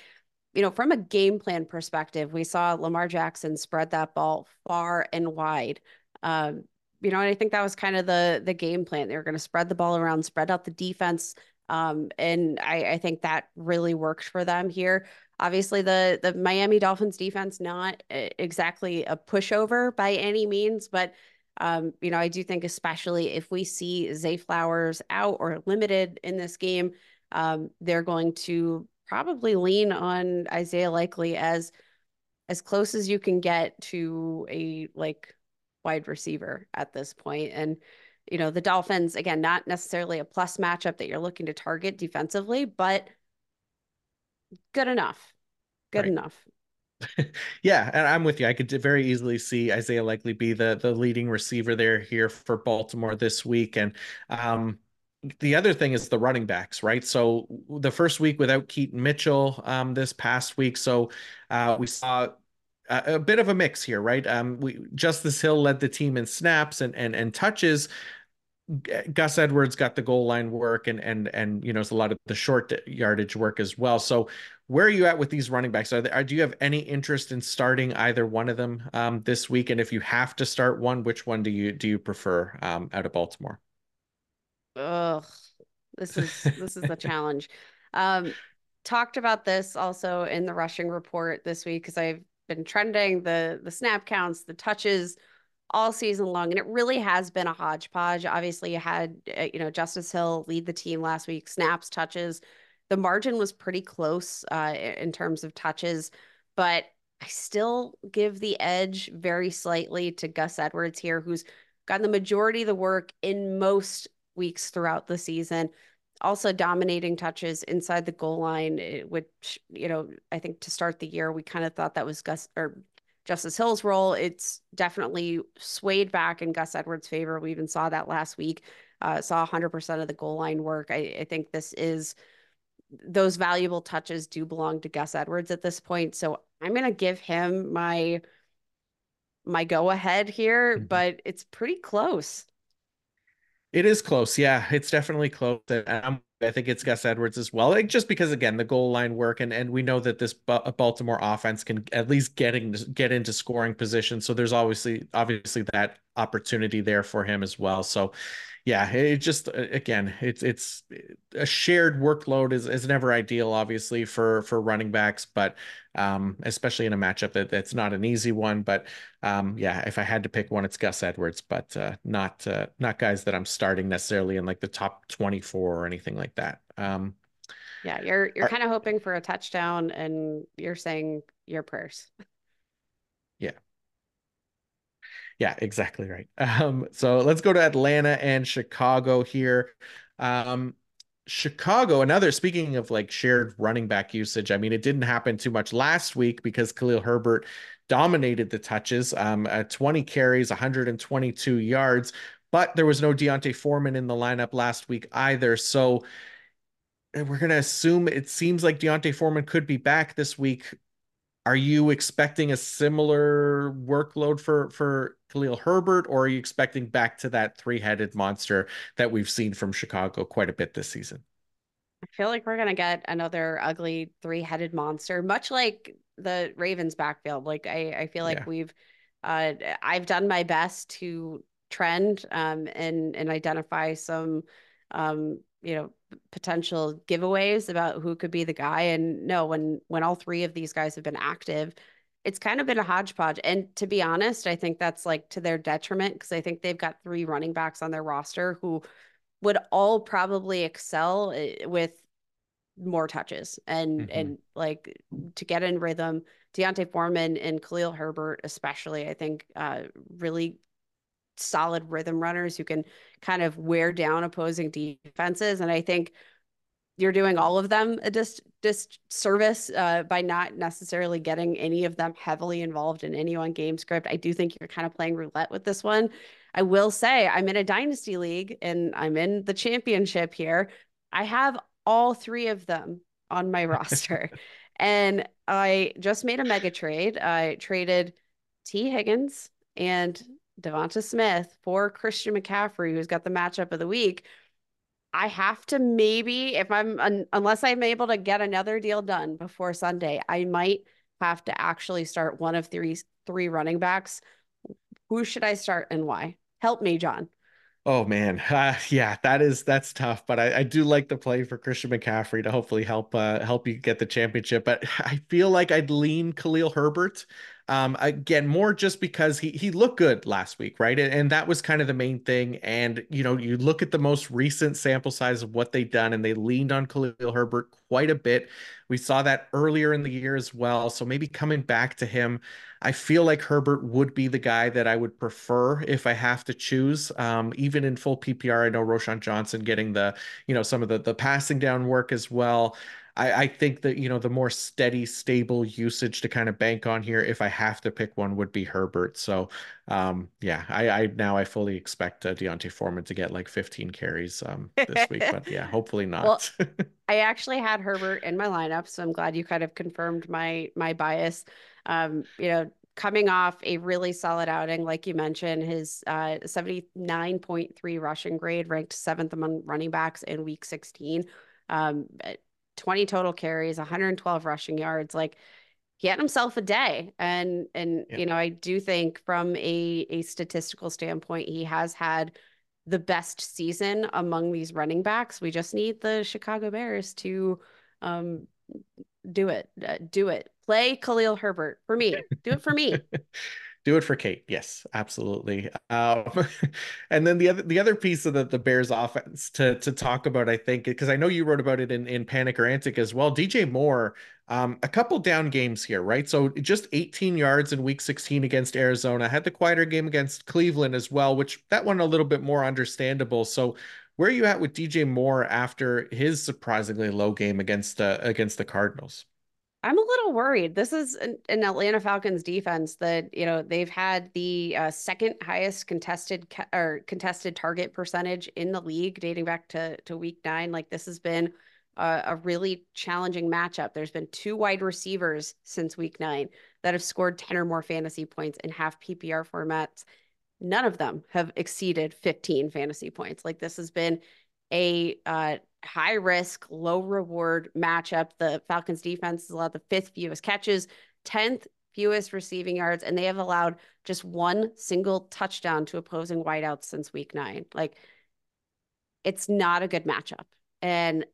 you know, from a game plan perspective, we saw Lamar Jackson spread that ball far and wide. Um, you know, and I think that was kind of the the game plan. They were going to spread the ball around, spread out the defense. Um, and I, I think that really worked for them here. Obviously, the the Miami Dolphins defense not exactly a pushover by any means, but um, you know, I do think especially if we see Zay Flowers out or limited in this game, um, they're going to probably lean on Isaiah Likely as as close as you can get to a like wide receiver at this point. And you know, the Dolphins again, not necessarily a plus matchup that you're looking to target defensively, but good enough. Good right. enough. yeah, and I'm with you. I could very easily see Isaiah Likely be the the leading receiver there here for Baltimore this week. And um, the other thing is the running backs, right? So the first week without Keaton Mitchell um, this past week, so uh, we saw a, a, bit of a mix here, right? Um, we Justice Hill led the team in snaps and and and touches, Gus Edwards got the goal line work and and and you know it's a lot of the short yardage work as well. So where are you at with these running backs? Are, there, are do you have any interest in starting either one of them um, this week? And if you have to start one, which one do you do you prefer um, out of Baltimore? Ugh, this is this is the challenge. Um, talked about this also in the rushing report this week because I've been trending the the snap counts, the touches all season long. And it really has been a hodgepodge. Obviously, you had, uh, you know, Justice Hill lead the team last week, snaps, touches. The margin was pretty close uh, in terms of touches, but I still give the edge very slightly to Gus Edwards here, who's gotten the majority of the work in most weeks throughout the season. Also dominating touches inside the goal line, eh, which, you know, I think to start the year, we kind of thought that was Gus or Justice Hill's role, it's definitely swayed back in Gus Edwards' favor. We even saw that last week. Uh, saw 100% of the goal line work. I, I think this is those valuable touches do belong to Gus Edwards at this point. So I'm going to give him my my go ahead here, mm-hmm. but it's pretty close. It is close. Yeah, it's definitely close. And I'm I think it's Gus Edwards as well. Like just because again the goal line work and and we know that this uh, Baltimore offense can at least getting get into scoring position. So there's obviously obviously that opportunity there for him as well. So yeah, it just again, it's it's a shared workload is is never ideal, obviously for for running backs, but um, especially in a matchup that that's not an easy one. But um, yeah, if I had to pick one, it's Gus Edwards, but uh, not uh, not guys that I'm starting necessarily in like the top 24 or anything like that. Um, yeah, you're you're kind of hoping for a touchdown, and you're saying your prayers. Yeah. Yeah, exactly right. Um, so let's go to Atlanta and Chicago here. Um, Chicago, another speaking of like shared running back usage, I mean, it didn't happen too much last week because Khalil Herbert dominated the touches, um, at 20 carries, 122 yards, but there was no D'Onta Foreman in the lineup last week either. So we're going to assume it seems like D'Onta Foreman could be back this week. Are you expecting a similar workload for for Khalil Herbert, or are you expecting back to that three-headed monster that we've seen from Chicago quite a bit this season? I feel like we're gonna get another ugly three-headed monster, much like the Ravens backfield. Like I, I feel like yeah. we've uh I've done my best to trend um and and identify some um you know potential giveaways about who could be the guy. And no when when all three of these guys have been active it's kind of been a hodgepodge. And to be honest i think that's like to their detriment because i think they've got three running backs on their roster who would all probably excel eh, with more touches and mm-hmm. and like to get in rhythm. D'Onta Foreman and Khalil Herbert especially I think uh, really solid rhythm runners who can kind of wear down opposing defenses. And I think you're doing all of them a dis- disservice uh, by not necessarily getting any of them heavily involved in any one game script. I do think you're kind of playing roulette with this one. I will say I'm in a dynasty league and I'm in the championship here. I have all three of them on my roster. And I just made a mega trade. I traded Tee Higgins and DeVonta Smith for Christian McCaffrey, who's got the matchup of the week. I have to maybe, if I'm, un, unless I'm able to get another deal done before Sunday, I might have to actually start one of three three running backs. Who should I start and why? Help me, John. Oh man, uh, yeah, that is that's tough. But I, I do like the play for Christian McCaffrey to hopefully help uh, help you get the championship. But I feel like I'd lean Khalil Herbert. Um, again, more just because he he looked good last week, right? And, and, that was kind of the main thing. And you know, you look at the most recent sample size of what they've done, and they leaned on Khalil Herbert quite a bit. We saw that earlier in the year as well. So maybe coming back to him, I feel like Herbert would be the guy that I would prefer if I have to choose. Um, even in full PPR, I know Roschon Johnson getting the you know some of the the passing down work as well. I, I think that you know the more steady, stable usage to kind of bank on here, if I have to pick one, would be Herbert. So, um, yeah, I, I now I fully expect uh, D'Onta Foreman to get like 15 carries um, this week, but yeah, hopefully not. Well, I actually had Herbert in my lineup, so I'm glad you kind of confirmed my my bias. Um, you know, coming off a really solid outing, like you mentioned, his uh, 79.3 rushing grade ranked seventh among running backs in week 16. Um, 20 total carries, 112 rushing yards. Like he had himself a day. And and yeah. you know, I do think from a a statistical standpoint, he has had the best season among these running backs. We just need the Chicago Bears to um do it. Uh, do it. Play Khalil Herbert for me. Do it for me. do it for Kate. Yes, absolutely. Um, and then the other the other piece of the, the Bears offense to to talk about, I think, because I know you wrote about it in, in Panic or Antic as well. DJ Moore, um, a couple down games here, right? So just 18 yards in week 16 against Arizona, had the quieter game against Cleveland as well, which that one a little bit more understandable. So where are you at with DJ Moore after his surprisingly low game against uh, against the Cardinals? I'm a little worried. This is an, an, Atlanta Falcons defense that you know they've had the uh, second highest contested ca- or contested target percentage in the league dating back to to week nine. Like this has been a, a really challenging matchup. There's been two wide receivers since week nine that have scored ten or more fantasy points in half PPR formats. None of them have exceeded 15 fantasy points. Like this has been a uh, high risk, low reward matchup. The Falcons defense has allowed the fifth fewest catches, 10th fewest receiving yards, and they have allowed just one single touchdown to opposing wideouts since week nine. Like, it's not a good matchup. And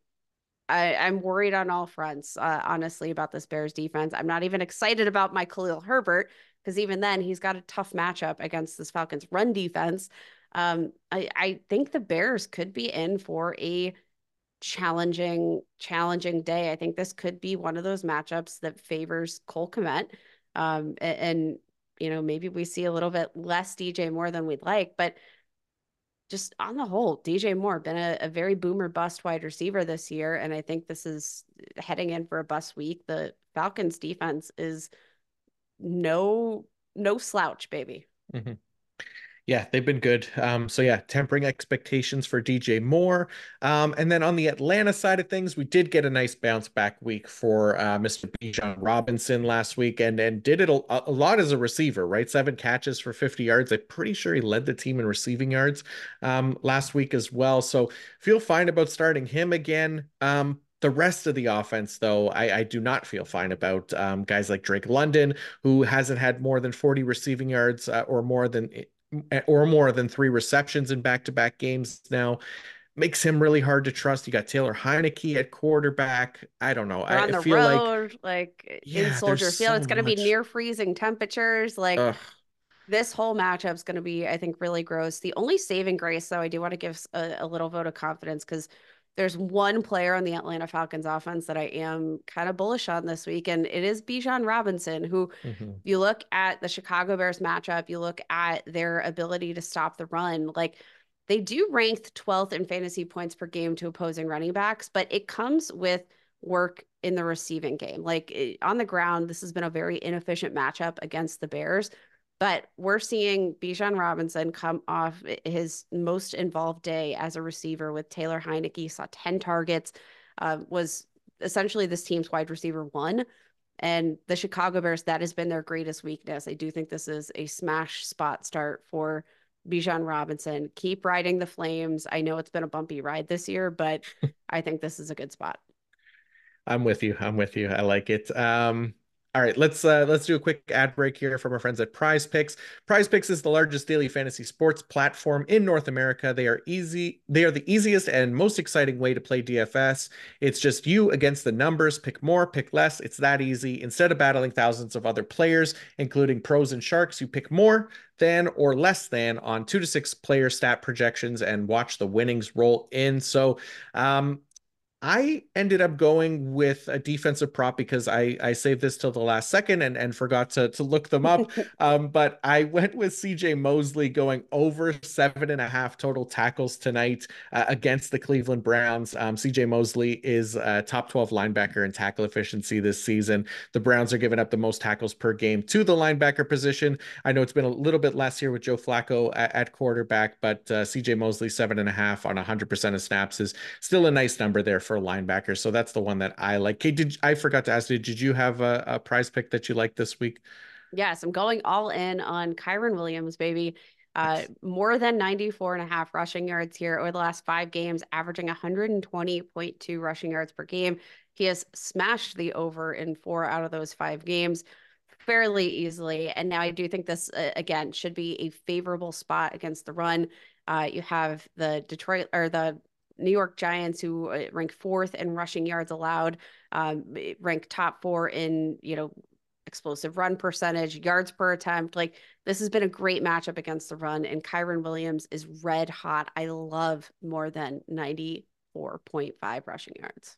I, am worried on all fronts, uh, honestly, about this Bears defense. I'm not even excited about my Khalil Herbert because even then he's got a tough matchup against this Falcons run defense. Um, I, I think the Bears could be in for a challenging, challenging day. I think this could be one of those matchups that favors Cole Kmet. Um, and, and, you know, maybe we see a little bit less DJ Moore than we'd like, but just on the whole, DJ Moore been a, a very boomer bust wide receiver this year, and I think this is heading in for a bust week. The Falcons defense is no no slouch, baby. Mm-hmm. Yeah, they've been good. Um, so yeah, tempering expectations for DJ Moore. Um, and then on the Atlanta side of things, we did get a nice bounce back week for uh, Mr. Bijan Robinson last week, and and did it a, a, lot as a receiver, right? Seven catches for 50 yards. I'm pretty sure he led the team in receiving yards um, last week as well. So feel fine about starting him again. Um, the rest of the offense, though, I, I do not feel fine about um, guys like Drake London, who hasn't had more than 40 receiving yards uh, or more than or more than three receptions in back-to-back games now makes him really hard to trust. You got Taylor Heinicke at quarterback. I don't know. They're I, on the feel road, like, like yeah, in Soldier Field. So it's going to be near freezing temperatures. Like Ugh. this whole matchup is going to be, I think, really gross. The only saving grace, though, I do want to give a, a little vote of confidence because there's one player on the Atlanta Falcons offense that I am kind of bullish on this week, and it is Bijan Robinson, who mm-hmm. you look at the Chicago Bears matchup, you look at their ability to stop the run, like they do rank 12th in fantasy points per game to opposing running backs, but it comes with work in the receiving game. Like it, on the ground, this has been a very inefficient matchup against the Bears. But we're seeing Bijan Robinson come off his most involved day as a receiver with Taylor Heinicke. Saw 10 targets, uh, was essentially this team's wide receiver one. And the Chicago Bears, that has been their greatest weakness. I do think this is a smash spot start for Bijan Robinson. Keep riding the flames. I know it's been a bumpy ride this year, but I think this is a good spot. I'm with you. I'm with you. I like it. Um, all right, let's uh, let's do a quick ad break here from our friends at Prize Picks. Prize Picks is the largest daily fantasy sports platform in North America. They are easy. They are the easiest and most exciting way to play DFS. It's just you against the numbers. Pick more, pick less. It's that easy. Instead of battling thousands of other players, including pros and sharks, you pick more than or less than on two to six player stat projections and watch the winnings roll in. So, um, I ended up going with a defensive prop because I I saved this till the last second and and forgot to to look them up. um, but I went with CJ Mosley going over seven and a half total tackles tonight uh, against the Cleveland Browns. Um, CJ Mosley is a top 12 linebacker in tackle efficiency this season. The Browns are giving up the most tackles per game to the linebacker position. I know it's been a little bit less here with Joe Flacco at, at quarterback, but uh, CJ Mosley seven and a half on 100% of snaps is still a nice number there for linebackers. So that's the one that I like. Kate, did I forgot to ask you, did you have a, a prize pick that you like this week? Yes, I'm going all in on Kyren Williams, baby. Uh, more than 94 and a half rushing yards here over the last five games, averaging 120.2 rushing yards per game. He has smashed the over in four out of those five games fairly easily. And now I do think this, uh, again, should be a favorable spot against the run. Uh, you have the Detroit or the New York Giants, who uh, rank fourth in rushing yards allowed, um, rank top four in you know explosive run percentage, yards per attempt. Like this has been a great matchup against the run, and Kyren Williams is red hot. I love more than ninety four point five rushing yards.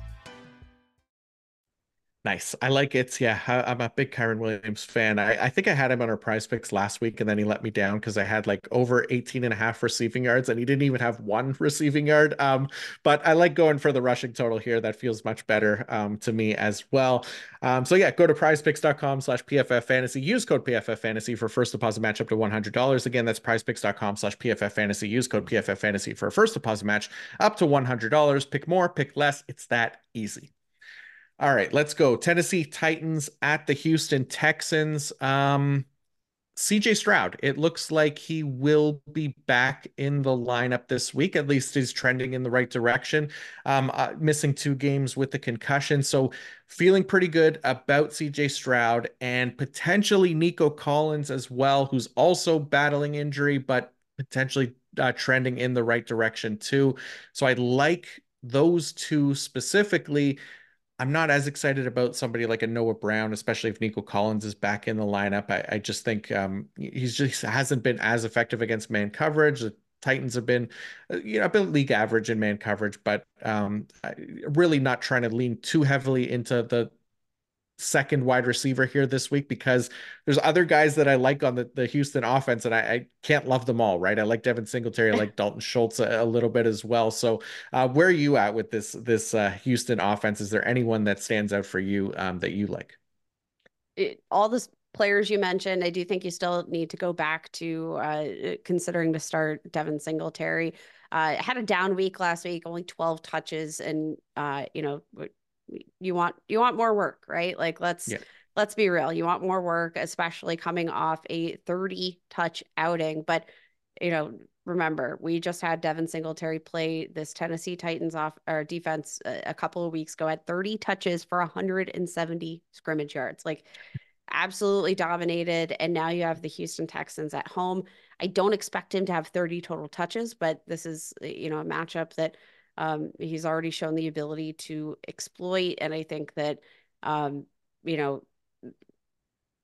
Nice. I like it. Yeah, I'm a big Kyren Williams fan. I, I think I had him on our prize picks last week and then he let me down because I had like over 18 and a half receiving yards and he didn't even have one receiving yard. Um, but I like going for the rushing total here. That feels much better um, to me as well. Um, so yeah, go to prizepicks.com slash PFF fantasy. Use code PFF fantasy for first deposit match up to $100. Again, that's prizepicks.com slash PFF fantasy. Use code PFF fantasy for a first deposit match up to $100. Pick more, pick less. It's that easy. All right, let's go. Tennessee Titans at the Houston Texans. Um, CJ Stroud, it looks like he will be back in the lineup this week. At least he's trending in the right direction. Um, uh, missing two games with the concussion. So feeling pretty good about CJ Stroud and potentially Nico Collins as well, who's also battling injury, but potentially uh, trending in the right direction too. So I like those two specifically. I'm not as excited about somebody like a Noah Brown, especially if Nico Collins is back in the lineup. I, I just think um, he's just hasn't been as effective against man coverage. The Titans have been, uh, you know, a bit league average in man coverage, but um, really not trying to lean too heavily into the second wide receiver here this week because there's other guys that I like on the, the Houston offense and I, I can't love them all, right? I like Devin Singletary, I like Dalton Schultz a, a little bit as well. So uh, where are you at with this this uh, Houston offense? Is there anyone that stands out for you um, that you like? It, all the players you mentioned, I do think you still need to go back to uh, considering to start Devin Singletary. Uh, had a down week last week, only 12 touches, and uh, you know you want you want more work, right? Like let's yeah. let's be real. You want more work, especially coming off a 30 touch outing. But you know, remember, we just had Devin Singletary play this Tennessee Titans off our defense a, a couple of weeks ago at 30 touches for 170 scrimmage yards. Like absolutely dominated. And now you have the Houston Texans at home. I don't expect him to have 30 total touches, but this is, you know, a matchup that um, he's already shown the ability to exploit, and I think that um, you know,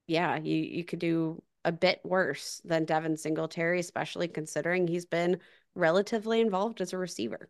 yeah, you you could do a bit worse than Devin Singletary, especially considering he's been relatively involved as a receiver.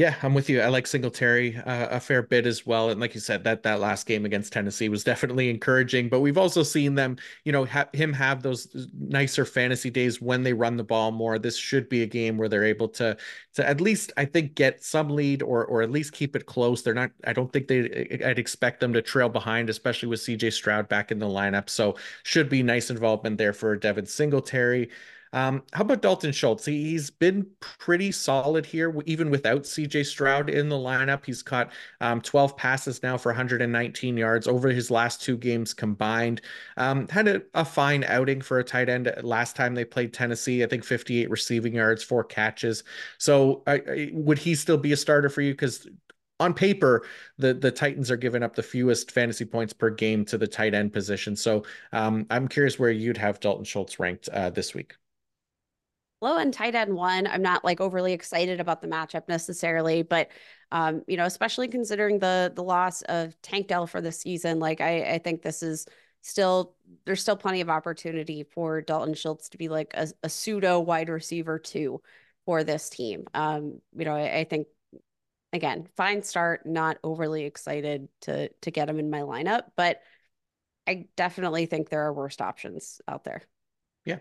Yeah, I'm with you. I like Singletary uh, a fair bit as well, and like you said, that that last game against Tennessee was definitely encouraging. But we've also seen them, you know, ha- him have those nicer fantasy days when they run the ball more. This should be a game where they're able to to at least, I think, get some lead or or at least keep it close. They're not. I don't think they. I'd expect them to trail behind, especially with C.J. Stroud back in the lineup. So should be nice involvement there for Devin Singletary. Um, how about Dalton Schultz? He, has been pretty solid here, even without CJ Stroud in the lineup. He's caught um, 12 passes now for 119 yards over his last two games combined. Um, had a, a, fine outing for a tight end last time they played Tennessee. I think 58 receiving yards, four catches. So uh, would he still be a starter for you? Because on paper, the the Titans are giving up the fewest fantasy points per game to the tight end position. So um, I'm curious where you'd have Dalton Schultz ranked uh, this week low end tight end one. I'm not like overly excited about the matchup necessarily, but um, you know, especially considering the the loss of Tank Dell for the season, like I, I think this is still there's still plenty of opportunity for Dalton Schultz to be like a, a pseudo wide receiver too for this team. Um, you know, I, I think again, fine start, not overly excited to to get him in my lineup, but I definitely think there are worst options out there. Yeah,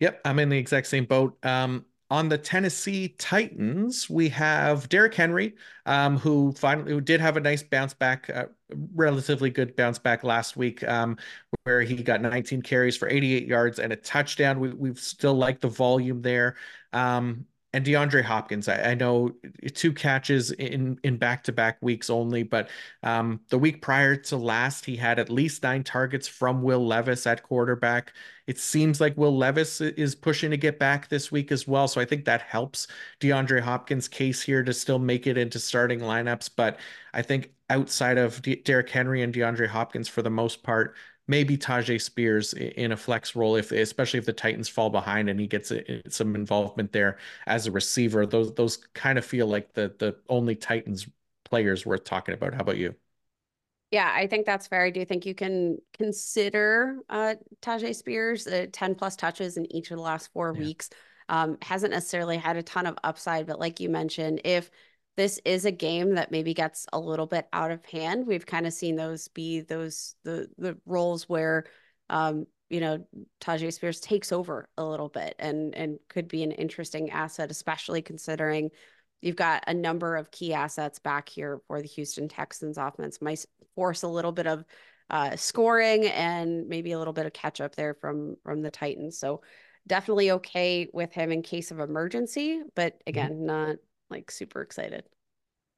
Yep, I'm in the exact same boat. Um, on the Tennessee Titans, we have Derrick Henry, um, who finally who did have a nice bounce back, uh, relatively good bounce back last week, um, where he got 19 carries for 88 yards and a touchdown. We we still like the volume there. Um, and DeAndre Hopkins, I, I, know two catches in in back to back weeks only, but um, the week prior to last, he had at least nine targets from Will Levis at quarterback. It seems like Will Levis is pushing to get back this week as well, so I think that helps DeAndre Hopkins' case here to still make it into starting lineups. But I think outside of D- Derrick Henry and DeAndre Hopkins, for the most part, maybe Tyjae Spears in a flex role, if especially if the Titans fall behind and he gets some involvement there as a receiver. Those those kind of feel like the the only Titans players worth talking about. How about you? Yeah, I think that's fair. I do think you can consider uh, Tyjae Spears uh, 10 plus touches in each of the last four yeah. weeks. Um, hasn't necessarily had a ton of upside, but like you mentioned, if this is a game that maybe gets a little bit out of hand. We've kind of seen those be those the the roles where um, you know, Tyjae Spears takes over a little bit and and could be an interesting asset, especially considering you've got a number of key assets back here for the Houston Texans offense. Might force a little bit of uh, scoring and maybe a little bit of catch up there from from the Titans. So definitely okay with him in case of emergency, but mm-hmm. again, not like super excited.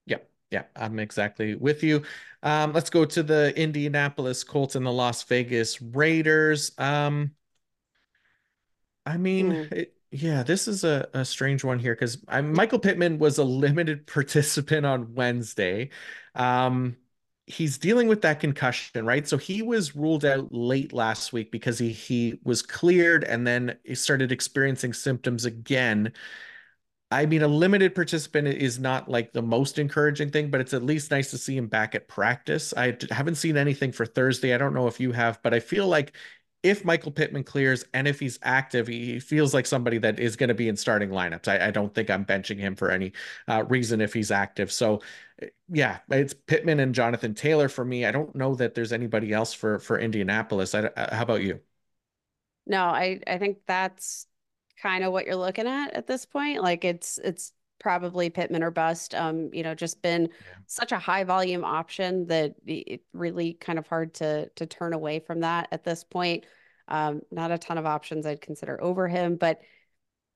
Yep. Yeah, I'm exactly with you. Um, let's go to the Indianapolis Colts and the Las Vegas Raiders. Um, I mean, mm. it, yeah, this is a, a strange one here because Michael Pittman was a limited participant on Wednesday. Um, he's dealing with that concussion, right? So he was ruled out late last week because he he was cleared and then he started experiencing symptoms again. I mean, a limited participant is not like the most encouraging thing, but it's at least nice to see him back at practice. I haven't seen anything for Thursday. I don't know if you have, but I feel like if Michael Pittman clears and if he's active, he feels like somebody that is going to be in starting lineups. I, I, don't think I'm benching him for any uh, reason if he's active. So, eh, yeah, it's Pittman and Jonathan Taylor for me. I don't know that there's anybody else for for Indianapolis. I, uh, how about you? No, I I think that's kind of what you're looking at at this point. Like it's it's probably Pittman or bust. Um, you know, just been yeah. such a high volume option that it really kind of hard to to turn away from that at this point. Um, not a ton of options I'd consider over him, but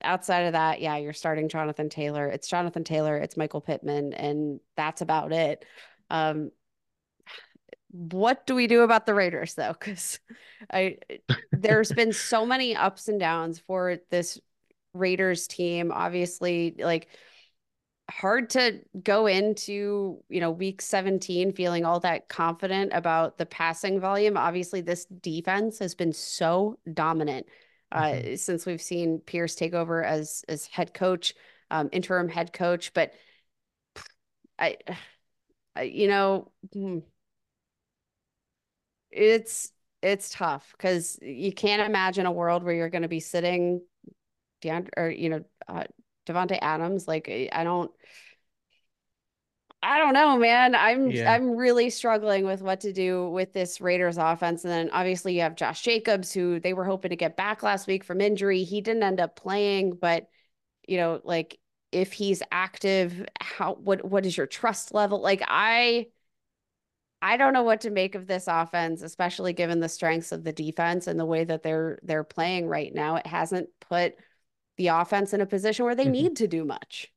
outside of that, yeah, you're starting Jonathan Taylor. It's Jonathan Taylor, it's Michael Pittman, and that's about it. Um, what do we do about the Raiders though? Because I there's been so many ups and downs for this Raiders team. Obviously, like hard to go into you know week 17 feeling all that confident about the passing volume obviously this defense has been so dominant uh, mm-hmm. since we've seen pierce take over as as head coach um, interim head coach but I, I you know hmm, it's it's tough because you can't imagine a world where you're going to be sitting DeAndre or you know uh, Davante Adams. Like I don't, I don't know, man. I'm yeah. I'm really struggling with what to do with this Raiders offense. And then obviously you have Josh Jacobs, who they were hoping to get back last week from injury. He didn't end up playing, but you know, like if he's active, how what what is your trust level? Like I I don't know what to make of this offense, especially given the strengths of the defense and the way that they're they're playing right now. It hasn't put the offense in a position where they mm-hmm. need to do much.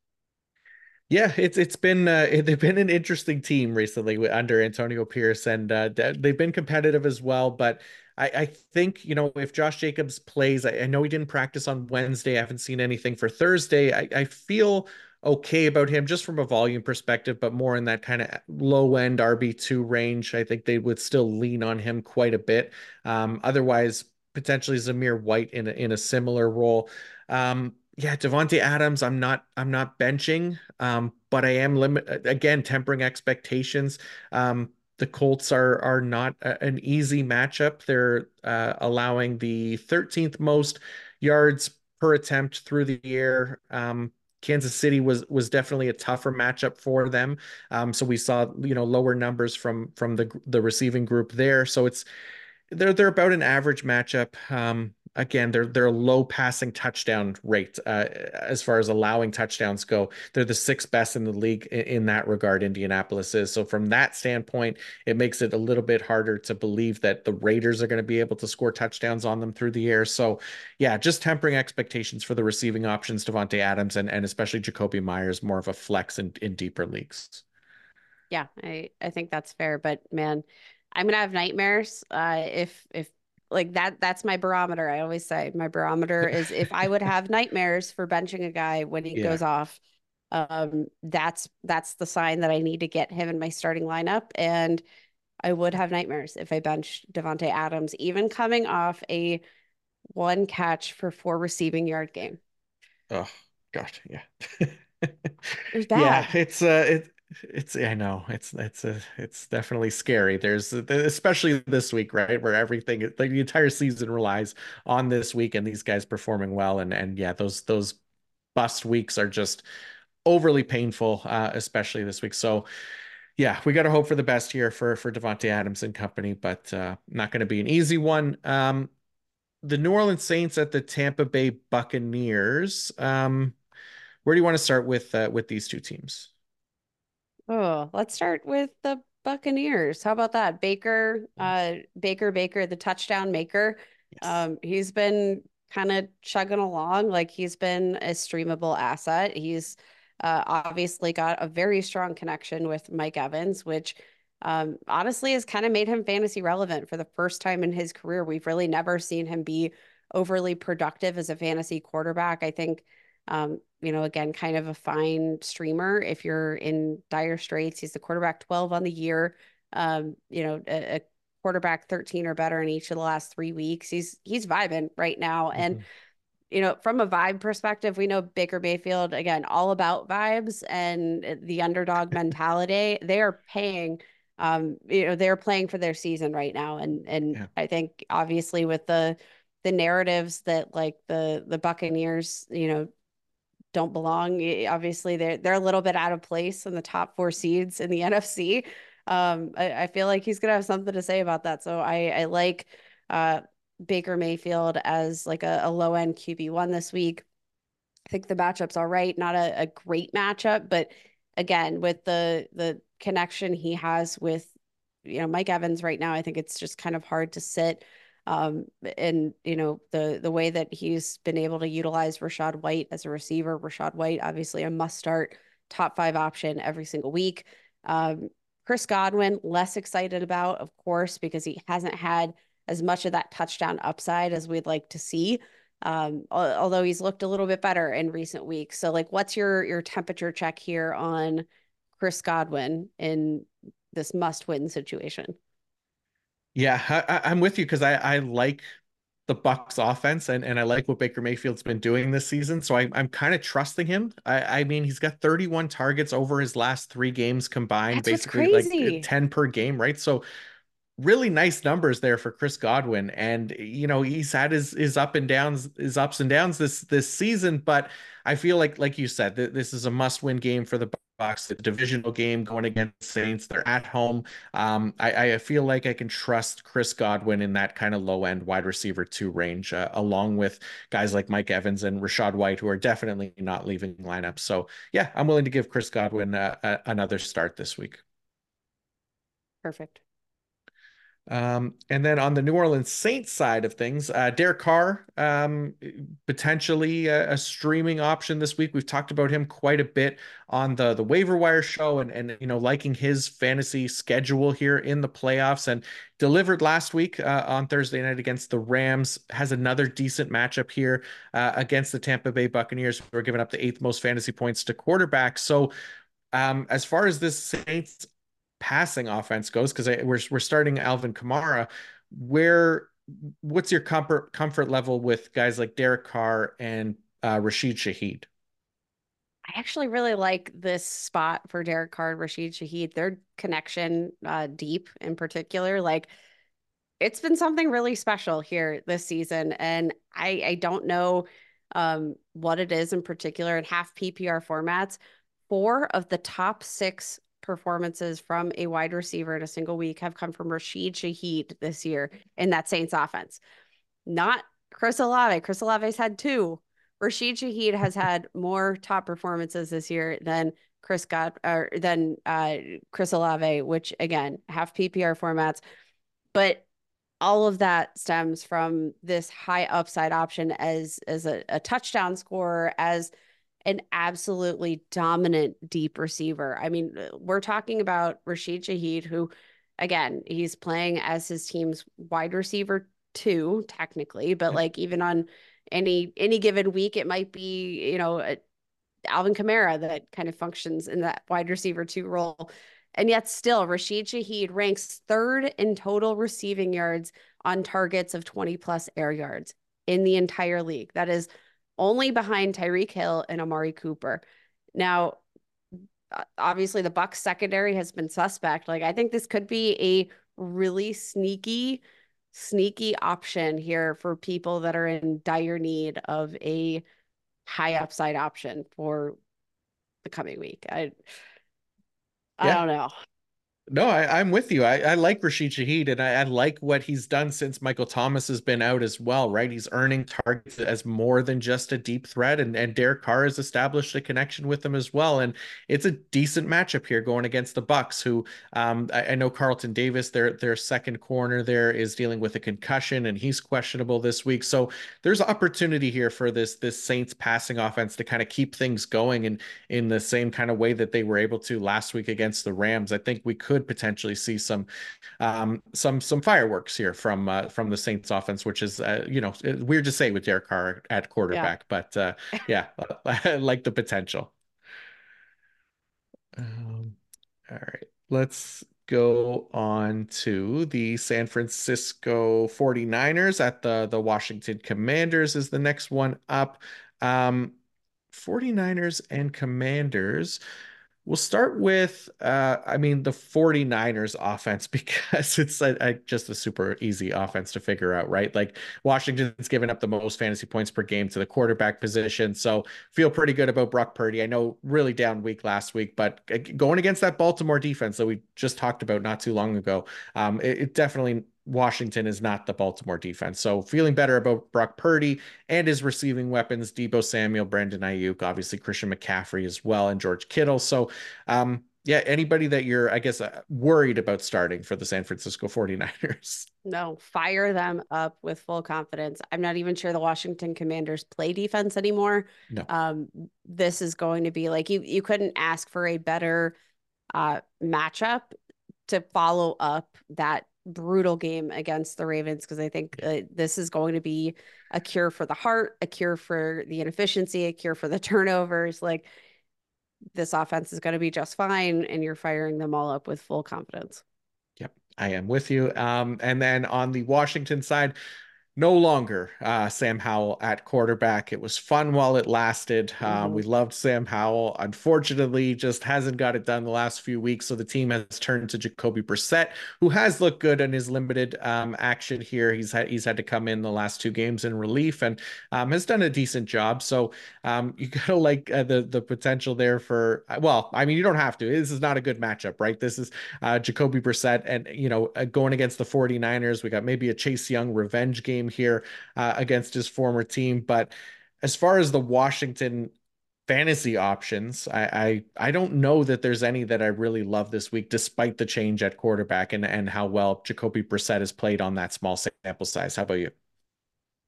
Yeah, it's it's been uh, they've been an interesting team recently under Antonio Pierce, and uh, they've been competitive as well. But I, I think you know if Josh Jacobs plays, I, I, know he didn't practice on Wednesday. I haven't seen anything for Thursday. I, I feel okay about him just from a volume perspective, but more in that kind of low end RB2 range. I think they would still lean on him quite a bit. Um, otherwise, potentially Zamir White in a, in a similar role. Um, yeah, Davante Adams, I'm not I'm not benching, um, but I am limit again tempering expectations. Um, the Colts are are not a, an easy matchup. They're uh, allowing the 13th most yards per attempt through the air. Um, Kansas City was was definitely a tougher matchup for them. Um, so we saw you know lower numbers from from the the receiving group there. So it's they're they're about an average matchup. Um, again, they're they're low passing touchdown rate uh, as far as allowing touchdowns go. They're the sixth best in the league in, in, that regard. Indianapolis is so from that standpoint, it makes it a little bit harder to believe that the Raiders are going to be able to score touchdowns on them through the air. So, yeah, just tempering expectations for the receiving options, Davante Adams and and especially Jakobi Meyers, more of a flex in in deeper leagues. Yeah, I I think that's fair, but man. I'm gonna have nightmares uh, if if like that that's my barometer i always say my barometer is if i would have nightmares for benching a guy when he yeah. goes off um that's that's the sign that i need to get him in my starting lineup and i would have nightmares if i bench davante adams even coming off a one catch for four receiving yard game oh gosh yeah it was bad. yeah it's uh it it's i know it's it's a it's definitely scary there's especially this week right where everything like the entire season relies on this week and these guys performing well and and yeah those those bust weeks are just overly painful, uh, especially this week. So, yeah, we got to hope for the best here for for Davante Adams and company, but uh, not going to be an easy one. Um, the New Orleans Saints at the Tampa Bay Buccaneers. Um, where do you want to start with uh, with these two teams? Oh, let's start with the Buccaneers. How about that? Baker, uh, Baker, Baker, the touchdown maker. Yes. Um, he's been kind of chugging along. Like he's been a streamable asset. He's uh, obviously got a very strong connection with Mike Evans, which um, honestly has kind of made him fantasy relevant for the first time in his career. We've really never seen him be overly productive as a fantasy quarterback. I think, um, you know, again, kind of a fine streamer if you're in dire straits. He's the quarterback 12 on the year. Um, you know, a, a quarterback 13 or better in each of the last three weeks. He's he's vibing right now. Mm-hmm. And you know, from a vibe perspective, we know Baker Mayfield again, all about vibes and the underdog mentality. They are paying um, you know, they're playing for their season right now. And and yeah. I think obviously with the the narratives that like the the Buccaneers, you know, don't belong. Obviously, they're they're a little bit out of place in the top four seeds in the NFC um, I, I, feel like he's gonna have something to say about that. So I, I like uh, Baker Mayfield as like a, a low end QB one this week. I think the matchup's all right, not a, a great matchup, but again, with the the connection he has with you know Mike Evans right now, I think it's just kind of hard to sit. Um, and you know the the way that he's been able to utilize Rachaad White as a receiver. Rachaad White, obviously a must start top five option every single week. Um, Chris Godwin, less excited about, of course, because he hasn't had as much of that touchdown upside as we'd like to see. Um, although he's looked a little bit better in recent weeks. So, like, what's your your temperature check here on Chris Godwin in this must-win situation? Yeah, I, am with you because I, I like the Bucks offense and, and I like what Baker Mayfield's been doing this season. So I, I'm kind of trusting him. I, I mean, he's got 31 targets over his last three games combined, That's basically like uh, 10 per game, right? So really nice numbers there for Chris Godwin. And you know, he's had his his up and downs, his ups and downs this this season, but I feel like like you said, th- this is a must-win game for the Bucks, the divisional game going against Saints. They're at home. Um, I, I, feel like I can trust Chris Godwin in that kind of low end wide receiver two range, uh, along with guys like Mike Evans and Rachaad White, who are definitely not leaving lineup. So yeah, I'm willing to give Chris Godwin uh, a, another start this week. Perfect. Um, and then on the New Orleans Saints side of things, uh, Derek Carr, um, potentially a, a, streaming option this week. We've talked about him quite a bit on the the waiver wire show, and and you know liking his fantasy schedule here in the playoffs, and delivered last week uh, on Thursday night against the Rams. Has another decent matchup here uh, against the Tampa Bay Buccaneers, who are giving up the eighth most fantasy points to quarterbacks. So. Um, as far as this Saints passing offense goes, because we're we're starting Alvin Kamara, where what's your comfort comfort level with guys like Derek Carr and uh, Rashid Shaheed? I actually really like this spot for Derek Carr and Rashid Shaheed. Their connection, uh, deep in particular, like it's been something really special here this season, and I I don't know um, what it is in particular in half PPR formats. Four of the top six performances from a wide receiver in a single week have come from Rashid Shaheed this year in that Saints offense. Not Chris Olave. Chris Olave's had two. Rashid Shaheed has had more top performances this year than Chris got or than uh, Chris Olave, which again have PPR formats, but all of that stems from this high upside option as as a, a touchdown scorer as an absolutely dominant deep receiver. I mean, uh, we're talking about Rashid Shaheed, who, again, he's playing as his team's wide receiver two, technically, but like even on any any given week, it might be you know a, Alvin Kamara that kind of functions in that wide receiver two role. And yet, still, Rashid Shaheed ranks third in total receiving yards on targets of 20 plus air yards in the entire league. That is only behind Tyreek Hill and Amari Cooper. Now, obviously the Bucks secondary has been suspect. Like I think this could be a really sneaky sneaky option here for people that are in dire need of a high upside option for the coming week. I I yeah. don't know. No, I, am with you. I, I like Rashid Shaheed and I, I, like what he's done since Michael Thomas has been out as well, right? He's earning targets as more than just a deep threat, and, and Derek Carr has established a connection with him as well. And it's a decent matchup here going against the Bucks, who um, I, I, know Carlton Davis, their their second corner there, is dealing with a concussion and he's questionable this week. So there's opportunity here for this this Saints passing offense to kind of keep things going in in the same kind of way that they were able to last week against the Rams. I think we could could potentially see some um, some some fireworks here from uh, from the Saints offense, which is uh, you know weird to say with Derek Carr at quarterback, yeah. but uh, yeah, I like the potential. Um, all right, let's go on to the San Francisco 49ers at the the Washington Commanders is the next one up. Um, 49ers and Commanders. We'll start with, uh, I mean, the 49ers offense because it's a, a, just a super easy offense to figure out, right? Like Washington's given up the most fantasy points per game to the quarterback position. So feel pretty good about Brock Purdy. I know really down week last week, but going against that Baltimore defense that we just talked about not too long ago, um, it, it definitely Washington is not the Baltimore defense. So feeling better about Brock Purdy and his receiving weapons, Deebo Samuel, Brandon Aiyuk, obviously Christian McCaffrey as well, and George Kittle. So um, yeah, anybody that you're, I guess, uh, worried about starting for the San Francisco 49ers. No, fire them up with full confidence. I'm not even sure the Washington Commanders play defense anymore. No. Um, this is going to be like you you couldn't ask for a better uh matchup to follow up that brutal game against the Ravens because I think uh, this is going to be a cure for the heart, a cure for the inefficiency, a cure for the turnovers. Like this offense is going to be just fine, and you're firing them all up with full confidence. Yep, I am with you. Um, and then on the Washington side, no longer uh, Sam Howell at quarterback. It was fun while it lasted. Uh, mm-hmm. We loved Sam Howell. Unfortunately, just hasn't got it done the last few weeks. So the team has turned to Jacoby Brissett, who has looked good in his limited um, action here. He's had he's had to come in the last two games in relief and um, has done a decent job. So um, you gotta like uh, the the potential there for. Well, I mean, you don't have to. This is not a good matchup, right? This is uh, Jacoby Brissett, and you know, uh, going against the 49ers, we got maybe a Chase Young revenge game game here uh, against his former team. But as far as the Washington fantasy options, I, I I don't know that there's any that I really love this week, despite the change at quarterback and and how well Jacoby Brissett has played on that small sample size. How about you?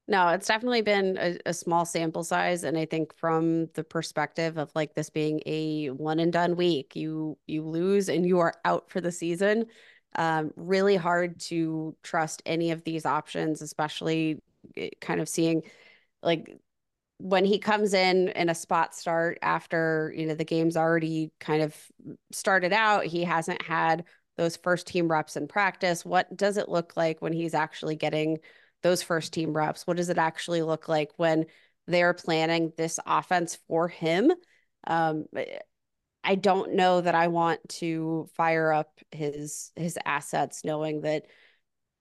No, it's definitely been a, a, small sample size, and I think from the perspective of like this being a one and done week, you you lose and you are out for the season um, really hard to trust any of these options, especially eh, kind of seeing like when he comes in in a spot start after you know the game's already kind of started out he hasn't had those first team reps in practice what does it look like when he's actually getting those first team reps? What does it actually look like when they're planning this offense for him? Um, eh, I don't know that I want to fire up his his assets knowing that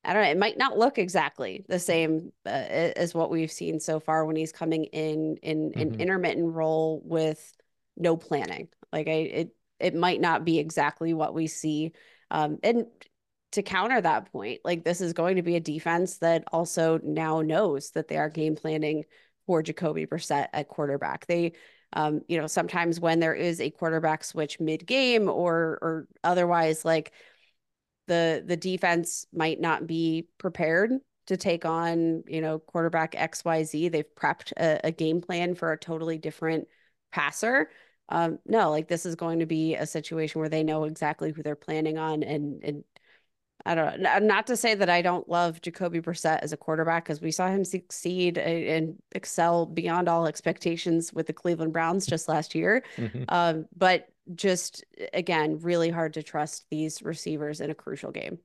I don't know, it might not look exactly the same uh, as what we've seen so far when he's coming in in mm-hmm. an intermittent role with no planning. Like I it it might not be exactly what we see. Um and to counter that point, like this is going to be a defense that also now knows that they are game planning for Jacoby Brissett at quarterback. They um, you know, sometimes when there is a quarterback switch mid game or or otherwise, like the the defense might not be prepared to take on, you know, quarterback XYZ. They've prepped a, a game plan for a totally different passer. Um, no, like this is going to be a situation where they know exactly who they're planning on and and I don't know. Not to say that I don't love Jacoby Brissett as a quarterback because we saw him succeed and excel beyond all expectations with the Cleveland Browns just last year. Mm-hmm. Um, but just again, really hard to trust these receivers in a crucial game.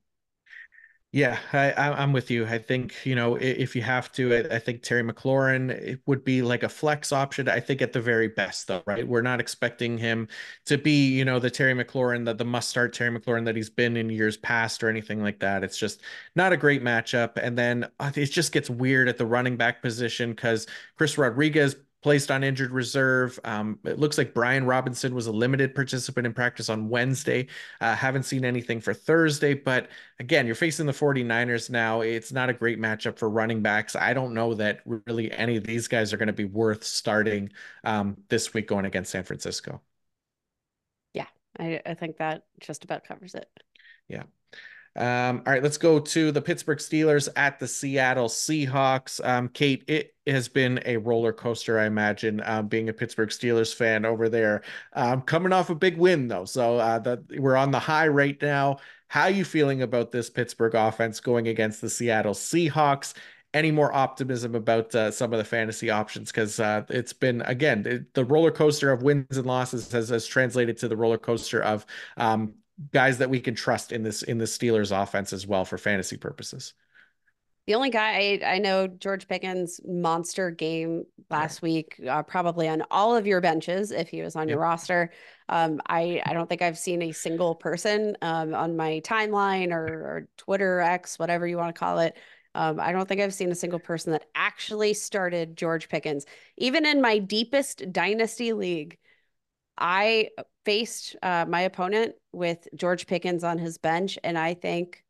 Yeah, I, I'm with you. I think you know if you have to, I, I think Terry McLaurin it would be like a flex option. I think at the very best, though, right? We're not expecting him to be you know the Terry McLaurin, the the must start Terry McLaurin that he's been in years past or anything like that. It's just not a great matchup. And then uh, it just gets weird at the running back position because Chris Rodriguez placed on injured reserve. Um, it looks like Brian Robinson was a limited participant in practice on Wednesday. Uh, haven't seen anything for Thursday, but again, you're facing the 49ers now. It's not a great matchup for running backs. I don't know that really any of these guys are going to be worth starting um, this week going against San Francisco. Yeah, I, I think that just about covers it. Yeah. Um, all right, let's go to the Pittsburgh Steelers at the Seattle Seahawks. Um, Kate, it has been a roller coaster, I imagine, um, being a Pittsburgh Steelers fan over there. Um, coming off a big win, though, so uh, that we're on the high right now. How are you feeling about this Pittsburgh offense going against the Seattle Seahawks? Any more optimism about uh, some of the fantasy options? Because uh, it's been again it, the roller coaster of wins and losses has, has translated to the roller coaster of um, guys that we can trust in this in the Steelers offense as well for fantasy purposes. The only guy I, I know, George Pickens, monster game last yeah. week, uh, probably on all of your benches if he was on yep. your roster. Um, I I don't think I've seen a single person um, on my timeline or, or, Twitter X, whatever you want to call it. Um, I don't think I've seen a single person that actually started George Pickens, even in my deepest dynasty league. I faced uh, my opponent with George Pickens on his bench, and I think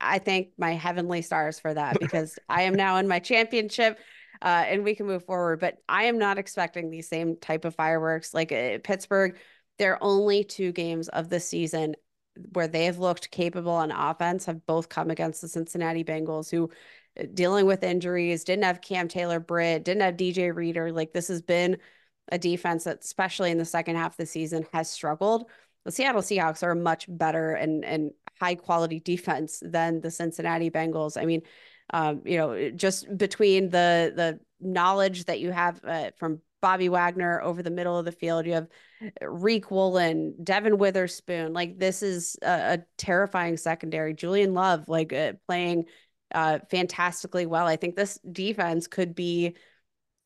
I thank my heavenly stars for that because I am now in my championship. Uh, and we can move forward, but I am not expecting the same type of fireworks like uh, Pittsburgh. Their only two games of the season where they have looked capable on offense have both come against the Cincinnati Bengals, who uh, dealing with injuries, didn't have Cam Taylor Britt, didn't have DJ Reader. Like this has been a defense that, especially in the second half of the season, has struggled. The Seattle Seahawks are a much better and and high quality defense than the Cincinnati Bengals. I mean, um, you know, just between the the knowledge that you have uh, from Bobby Wagner over the middle of the field, you have Riq Woolen, Devon Witherspoon. Like this is a, a terrifying secondary. Julian Love, like uh, playing uh, fantastically well. I think this defense could be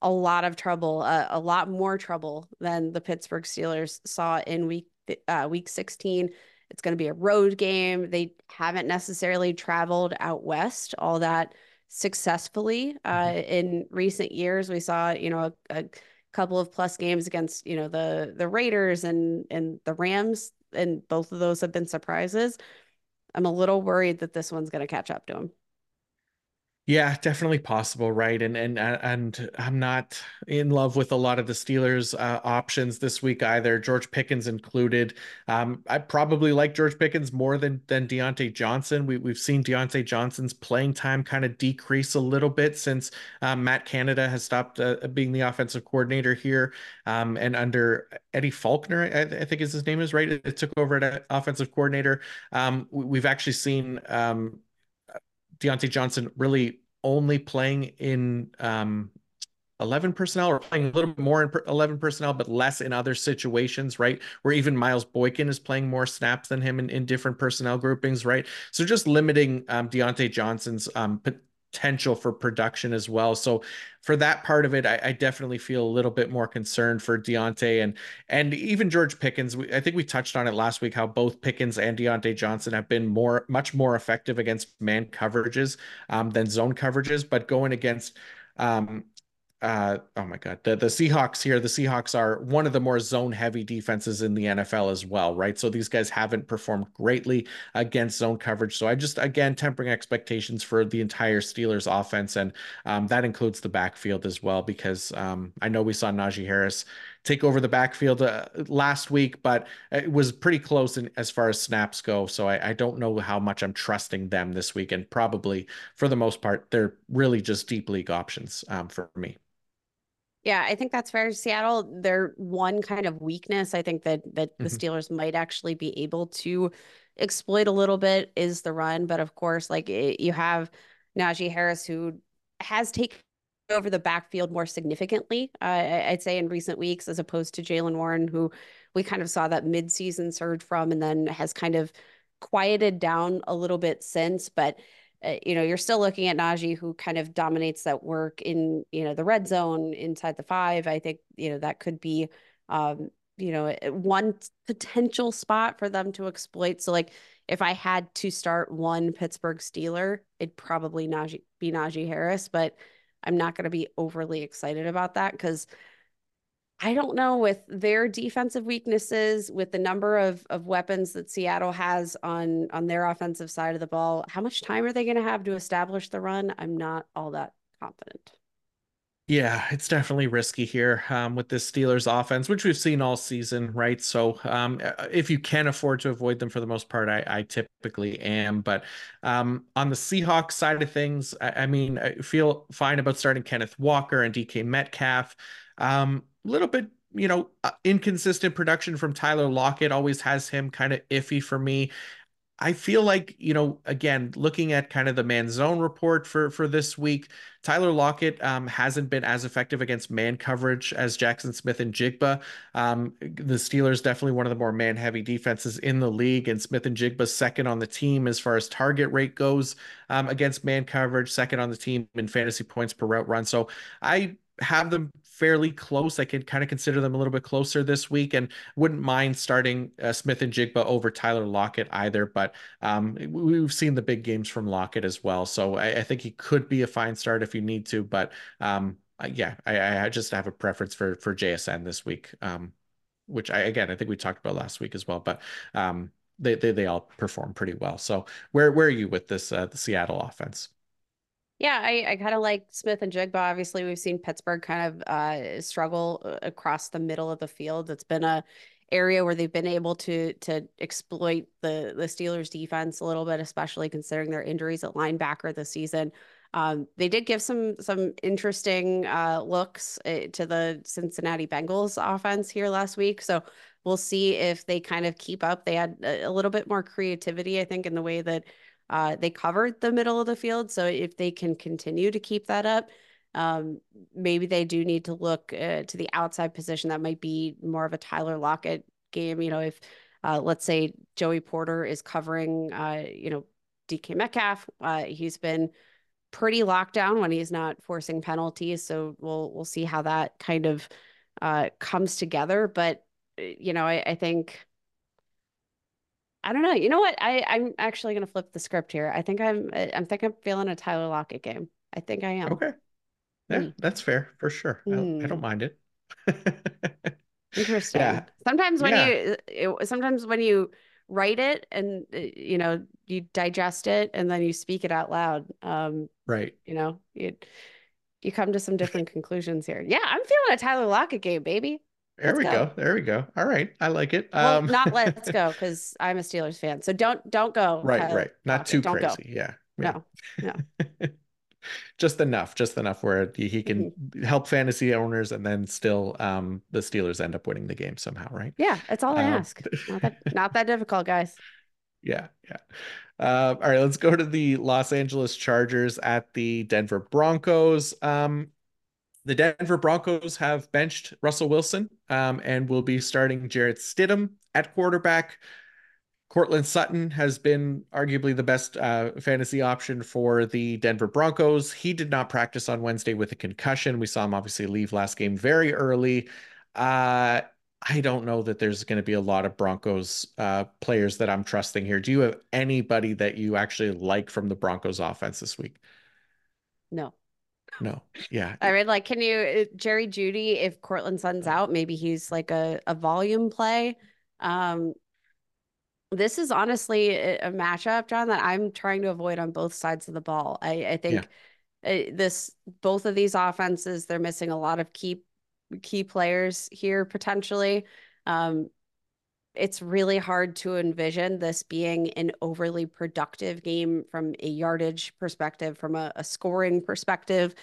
a lot of trouble, uh, a lot more trouble than the Pittsburgh Steelers saw in week uh, week 16. It's going to be a road game. They haven't necessarily traveled out west all that successfully uh, mm-hmm. in recent years. We saw, you know, a, a, couple of plus games against, you know, the the Raiders and and the Rams, and both of those have been surprises. I'm a little worried that this one's going to catch up to them. Yeah, definitely possible, right? And and and I'm not in love with a lot of the Steelers uh, options this week either. George Pickens included. Um, I probably like George Pickens more than than Diontae Johnson. We we've seen Diontae Johnson's playing time kind of decrease a little bit since um, Matt Canada has stopped uh, being the offensive coordinator here, um, and under Eddie Faulkner, I, I, think is his name is right. It took over at offensive coordinator. Um, we've actually seen. Diontae Johnson really only playing in um, 11 personnel or playing a little more in 11 personnel, but less in other situations, right? Where even Miles Boykin is playing more snaps than him in, in different personnel groupings, right? So just limiting um, Diontae Johnson's um, potential for production as well. So for that part of it, I, I, definitely feel a little bit more concerned for Diontae and and even George Pickens. We, I think we touched on it last week how both Pickens and Diontae Johnson have been more much more effective against man coverages um, than zone coverages, but going against um, uh, oh my god. The, the seahawks here the seahawks are one of the more zone heavy defenses in the nfl as well right? So these guys haven't performed greatly against zone coverage. So i just again tempering expectations for the entire steelers offense and um, that includes the backfield as well because um, i know we saw najee harris take over the backfield uh, last week but it was pretty close in, as far as snaps go. So I, I don't know how much i'm trusting them this week and probably for the most part they're really just deep league options um, for me yeah, I think that's fair. Seattle, their one kind of weakness, I think that that the mm-hmm. Steelers might actually be able to exploit a little bit is the run. But of course, like it, you have Najee Harris, who has taken over the backfield more significantly, uh, I'd say in recent weeks, as opposed to Jaylen Warren, who we kind of saw that midseason surge from, and then has kind of quieted down a little bit since. But uh, you know, you're still looking at Najee, who kind of dominates that work in, you know, the red zone inside the five. I think, you know, that could be, um, you know, one potential spot for them to exploit. So, like, if I had to start one Pittsburgh Steeler, it'd probably Najee, be Najee Harris. But I'm not going to be overly excited about that because I don't know with their defensive weaknesses, with the number of of weapons that Seattle has on on their offensive side of the ball, how much time are they going to have to establish the run? I'm not all that confident. Yeah, it's definitely risky here um, with this Steelers offense, which we've seen all season, right? So um, uh, if you can afford to avoid them for the most part, I, I typically am. But um, on the Seahawks side of things, I, I, mean, I feel fine about starting Kenneth Walker and DK Metcalf. A um, little bit, you know, uh, inconsistent production from Tyler Lockett always has him kind of iffy for me. I feel like, you know, again, looking at kind of the man zone report for for this week, Tyler Lockett um, hasn't been as effective against man coverage as Jackson Smith-Njigba. Um, the Steelers definitely one of the more man heavy defenses in the league, and Smith-Njigba second on the team as far as target rate goes um, against man coverage, second on the team in fantasy points per route run. So I have them fairly close. I could kind of consider them a little bit closer this week and wouldn't mind starting uh, Smith-Njigba over Tyler Lockett either. But um, we've seen the big games from Lockett as well. So I, I, think he could be a fine start if you need to. But um, yeah, I, I, just have a preference for, for JSN this week, um, which I, again, I think we talked about last week as well. But um, they, they, they all perform pretty well. So where, where are you with this, uh, the Seattle offense? Yeah, I, I kind of like Smith-Njigba. Obviously, we've seen Pittsburgh kind of uh, struggle uh, across the middle of the field. It's been a area where they've been able to to exploit the the Steelers defense a little bit, especially considering their injuries at linebacker this season. Um, they did give some some interesting uh, looks uh, to the Cincinnati Bengals offense here last week. So we'll see if they kind of keep up. They had a, a little bit more creativity, I think, in the way that uh, they covered the middle of the field. So if they can continue to keep that up, um, maybe they do need to look uh, to the outside position. That might be more of a Tyler Lockett game. You know, if uh, let's say Joey Porter is covering, uh, you know, DK Metcalf, uh, he's been pretty locked down when he's not forcing penalties. So we'll we'll see how that kind of uh, comes together. But uh, you know, I, I think I don't know. You know what? I I'm actually going to flip the script here. I think I'm I'm think I'm feeling a Tyler Lockett game. I think I am. Okay. Yeah, mm. that's fair for sure. Mm. I, I, don't hmm. mind it. Interesting. Yeah. Sometimes when yeah. you it, sometimes when you write it and uh, you know you digest it and then you speak it out loud. Um, right. You know you you come to some different conclusions here. Yeah, I'm feeling a Tyler Lockett game, baby. There we go. go. There we go. All right. I like it. Well, um, not let's go because I'm a Steelers fan. So don't don't go. Right, right. Not too don't crazy. Go. Yeah. No. No. just enough, just enough where he can mm-hmm. help fantasy owners and then still um the Steelers end up winning the game somehow, right? Yeah, that's all I um, ask. Not that not that difficult, guys. Yeah, yeah. Uh, all right, let's go to the Los Angeles Chargers at the Denver Broncos. Um, the Denver Broncos have benched Russell Wilson um, and will be starting Jarrett Stidham at quarterback. Courtland Sutton has been arguably the best uh, fantasy option for the Denver Broncos. He did not practice on Wednesday with a concussion. We saw him obviously leave last game very early. Uh, I don't know that there's going to be a lot of Broncos uh, players that I'm trusting here. Do you have anybody that you actually like from the Broncos offense this week? No no. Yeah. I mean, like, can you, uh, Jerry Jeudy? if Courtland Sutton's out, maybe he's like a, a volume play. Um, this is honestly a, a matchup, John, that I'm trying to avoid on both sides of the ball. I, I think yeah. Uh, this, both of these offenses, they're missing a lot of key, key players here potentially. Um, it's really hard to envision this being an overly productive game from a yardage perspective, from a, a scoring perspective.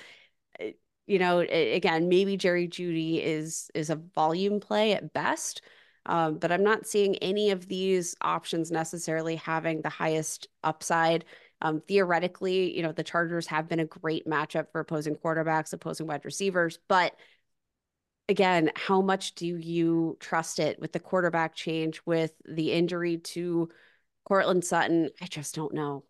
Eh, you know, again, maybe Jerry Jeudy is is a volume play at best, um, but I'm not seeing any of these options necessarily having the highest upside. Um, theoretically, you know, the Chargers have been a great matchup for opposing quarterbacks, opposing wide receivers, but again, how much do you trust it with the quarterback change, with the injury to Courtland Sutton? I just don't know.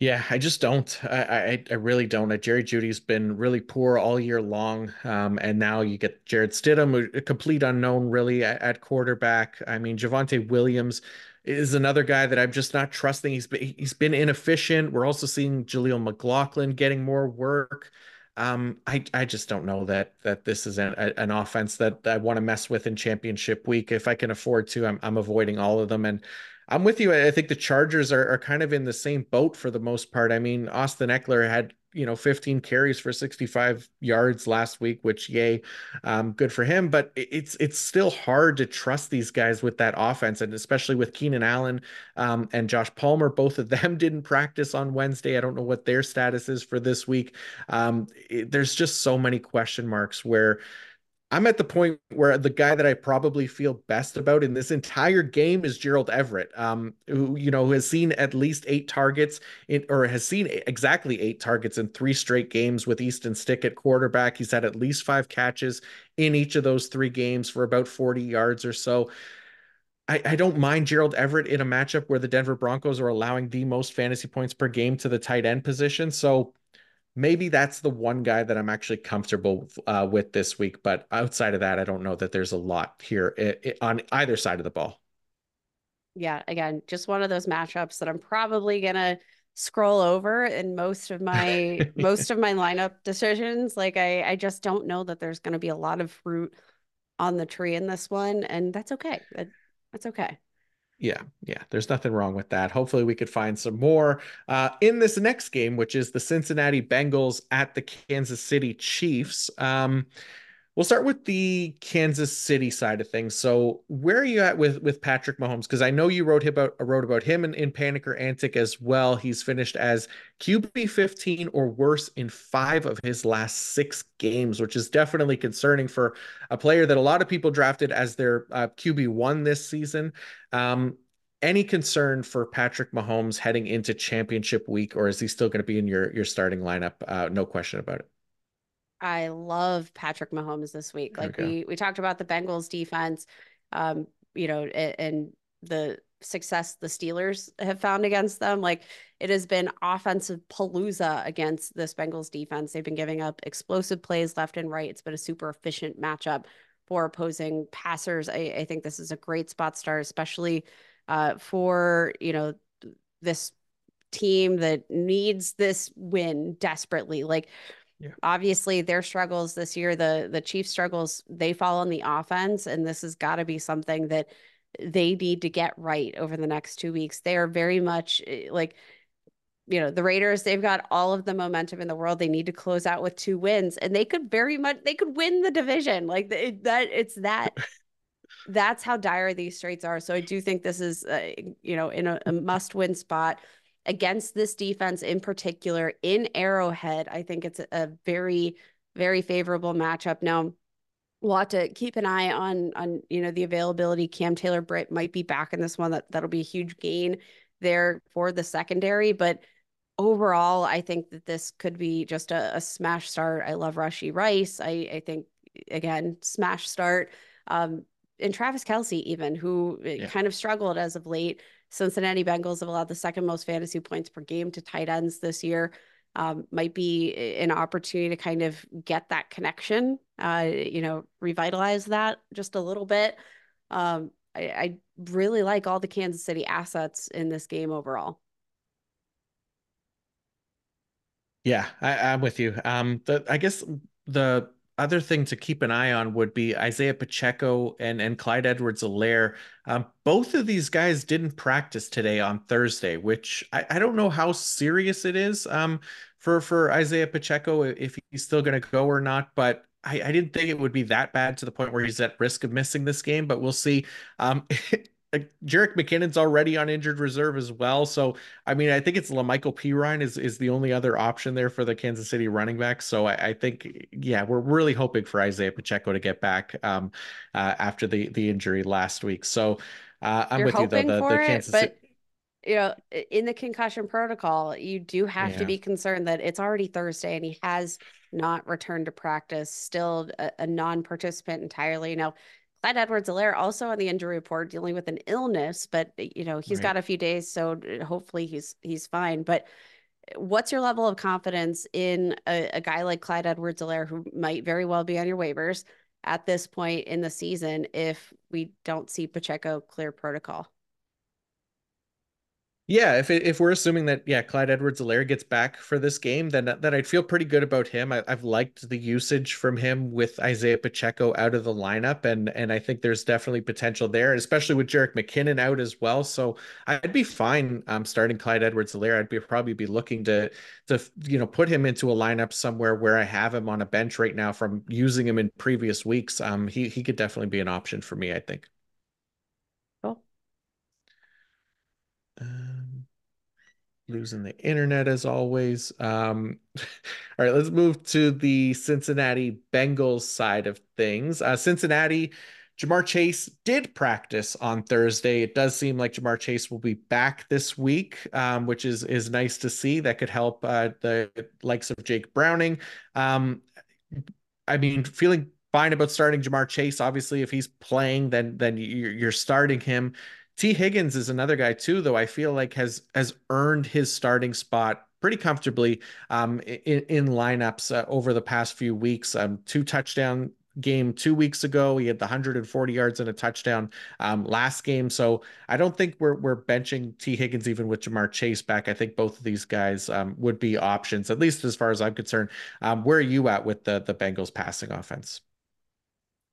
Yeah, I just don't. I, I, I really don't. Uh, Jerry Jeudy's been really poor all year long, um, and now you get Jarrett Stidham, a complete unknown, really at, at quarterback. I mean, Javonte Williams is another guy that I'm just not trusting. He's been he's been inefficient. We're also seeing Jaleel McLaughlin getting more work. Um, I I just don't know that that this is an, an offense that I want to mess with in championship week. If I can afford to, I'm I'm avoiding all of them. And I'm with you. I think the Chargers are, are kind of in the same boat for the most part. I mean, Austin Ekeler had you know 15 carries for 65 yards last week which yay um, good for him. But it's it's still hard to trust these guys with that offense and especially with keenan allen um, and josh palmer. Both of them didn't practice on wednesday. I don't know what their status is for this week. Um, it, there's just so many question marks where I'm at the point where the guy that I probably feel best about in this entire game is Gerald Everett, um, who you know has seen at least eight targets in, or has seen exactly eight targets in three straight games with Easton Stick at quarterback. He's had at least five catches in each of those three games for about 40 yards or so. I, I don't mind Gerald Everett in a matchup where the Denver Broncos are allowing the most fantasy points per game to the tight end position. So maybe that's the one guy that I'm actually comfortable uh, with this week. But outside of that, I don't know that there's a lot here it, it, on either side of the ball. Yeah, again, just one of those matchups that I'm probably gonna scroll over in most of my most of my lineup decisions. Like I, I just don't know that there's gonna be a lot of fruit on the tree in this one, and that's okay. That, that's okay. Yeah, yeah, there's nothing wrong with that. Hopefully, we could find some more uh, in this next game, which is the Cincinnati Bengals at the Kansas City Chiefs. Um, we'll start with the Kansas City side of things. So, where are you at with with Patrick Mahomes? Because I know you wrote about wrote about him in, in Panic or Antic as well. He's finished as QB 15 or worse in five of his last six games, which is definitely concerning for a player that a lot of people drafted as their uh, QB one this season. Um, any concern for Patrick Mahomes heading into championship week, or is he still going to be in your your starting lineup? Uh, no question about it. I love Patrick Mahomes this week. Like we we talked about the Bengals defense, um, you know, and, and the success the Steelers have found against them. Like it has been offensive palooza against this Bengals defense. They've been giving up explosive plays left and right. It's been a super efficient matchup for opposing passers. I, I think this is a great spot start, especially uh, for you know this team that needs this win desperately. Like yeah. obviously their struggles this year, the the Chiefs struggles, they fall on the offense, and this has got to be something that they need to get right over the next two weeks. They are very much eh, like you know the raiders they've got all of the momentum in the world they need to close out with two wins and they could very much they could win the division like it, that it's that that's how dire these straits are so i do think this is uh, you know in a, a must win spot against this defense in particular in arrowhead i think it's a, very very favorable matchup now we'll have to keep an eye on on you know the availability cam taylor britt might be back in this one that that'll be a huge gain there for the secondary but overall, I think that this could be just a, a smash start. I love Rashee Rice. I, I think again, smash start. Um, and Travis Kelce, even who uh, yeah. kind of struggled as of late. Cincinnati Bengals have allowed the second most fantasy points per game to tight ends this year. Um, might be an opportunity to kind of get that connection, uh, you know, revitalize that just a little bit. Um, I, I really like all the Kansas City assets in this game overall. Yeah, I, am with you. Um, the I guess the other thing to keep an eye on would be Isaiah Pacheco and and Clyde Edwards-Helaire. Um, both of these guys didn't practice today on Thursday, which I, I don't know how serious it is um, for for Isaiah Pacheco if he's still going to go or not. But I, I, didn't think it would be that bad to the point where he's at risk of missing this game. But we'll see. Um, Jerick McKinnon's already on injured reserve as well. So, I mean, I think it's La'Mical Perine is, is the only other option there for the Kansas City running back. So I, I think, yeah, we're really hoping for Isaiah Pacheco to get back um, uh, after the, the injury last week. So uh, I'm You're with you though. The, the Kansas it, but- you know, in the concussion protocol, you do have yeah. to be concerned that it's already Thursday and he has not returned to practice, still a, a non participant entirely. Now, Clyde Edwards-Helaire also on the injury report dealing with an illness, but you know he's right. got a few days, so hopefully he's he's fine. But uh, what's your level of confidence in a, a guy like Clyde Edwards-Helaire who might very well be on your waivers at this point in the season if we don't see Pacheco clear protocol? Yeah, if it, if we're assuming that yeah, Clyde Edwards-Helaire gets back for this game, then then I'd feel pretty good about him. I, have liked the usage from him with Isaiah Pacheco out of the lineup, and and I think there's definitely potential there, especially with Jerick McKinnon out as well. So I'd be fine um, starting Clyde Edwards-Helaire. I'd be probably be looking to to you know put him into a lineup somewhere where I have him on a bench right now from using him in previous weeks. Um, he he could definitely be an option for me. I think. Cool. Uh, losing the internet as always. Um, all right, let's move to the Cincinnati Bengals side of things. Uh, Cincinnati, Ja'Marr Chase did practice on Thursday. It does seem like Ja'Marr Chase will be back this week, um, which is is nice to see. That could help uh, the likes of Jake Browning. Um, I mean, feeling fine about starting Ja'Marr Chase. Obviously, if he's playing, then then you're, you're starting him. Tee Higgins is another guy too, though I feel like has has earned his starting spot pretty comfortably um, in, in lineups uh, over the past few weeks. Um, two touchdown game two weeks ago. He had the 140 yards and a touchdown um, last game. So I don't think we're we're benching Tee Higgins even with Ja'Marr Chase back. I think both of these guys um, would be options, at least as far as I'm concerned. Um, where are you at with the the Bengals passing offense?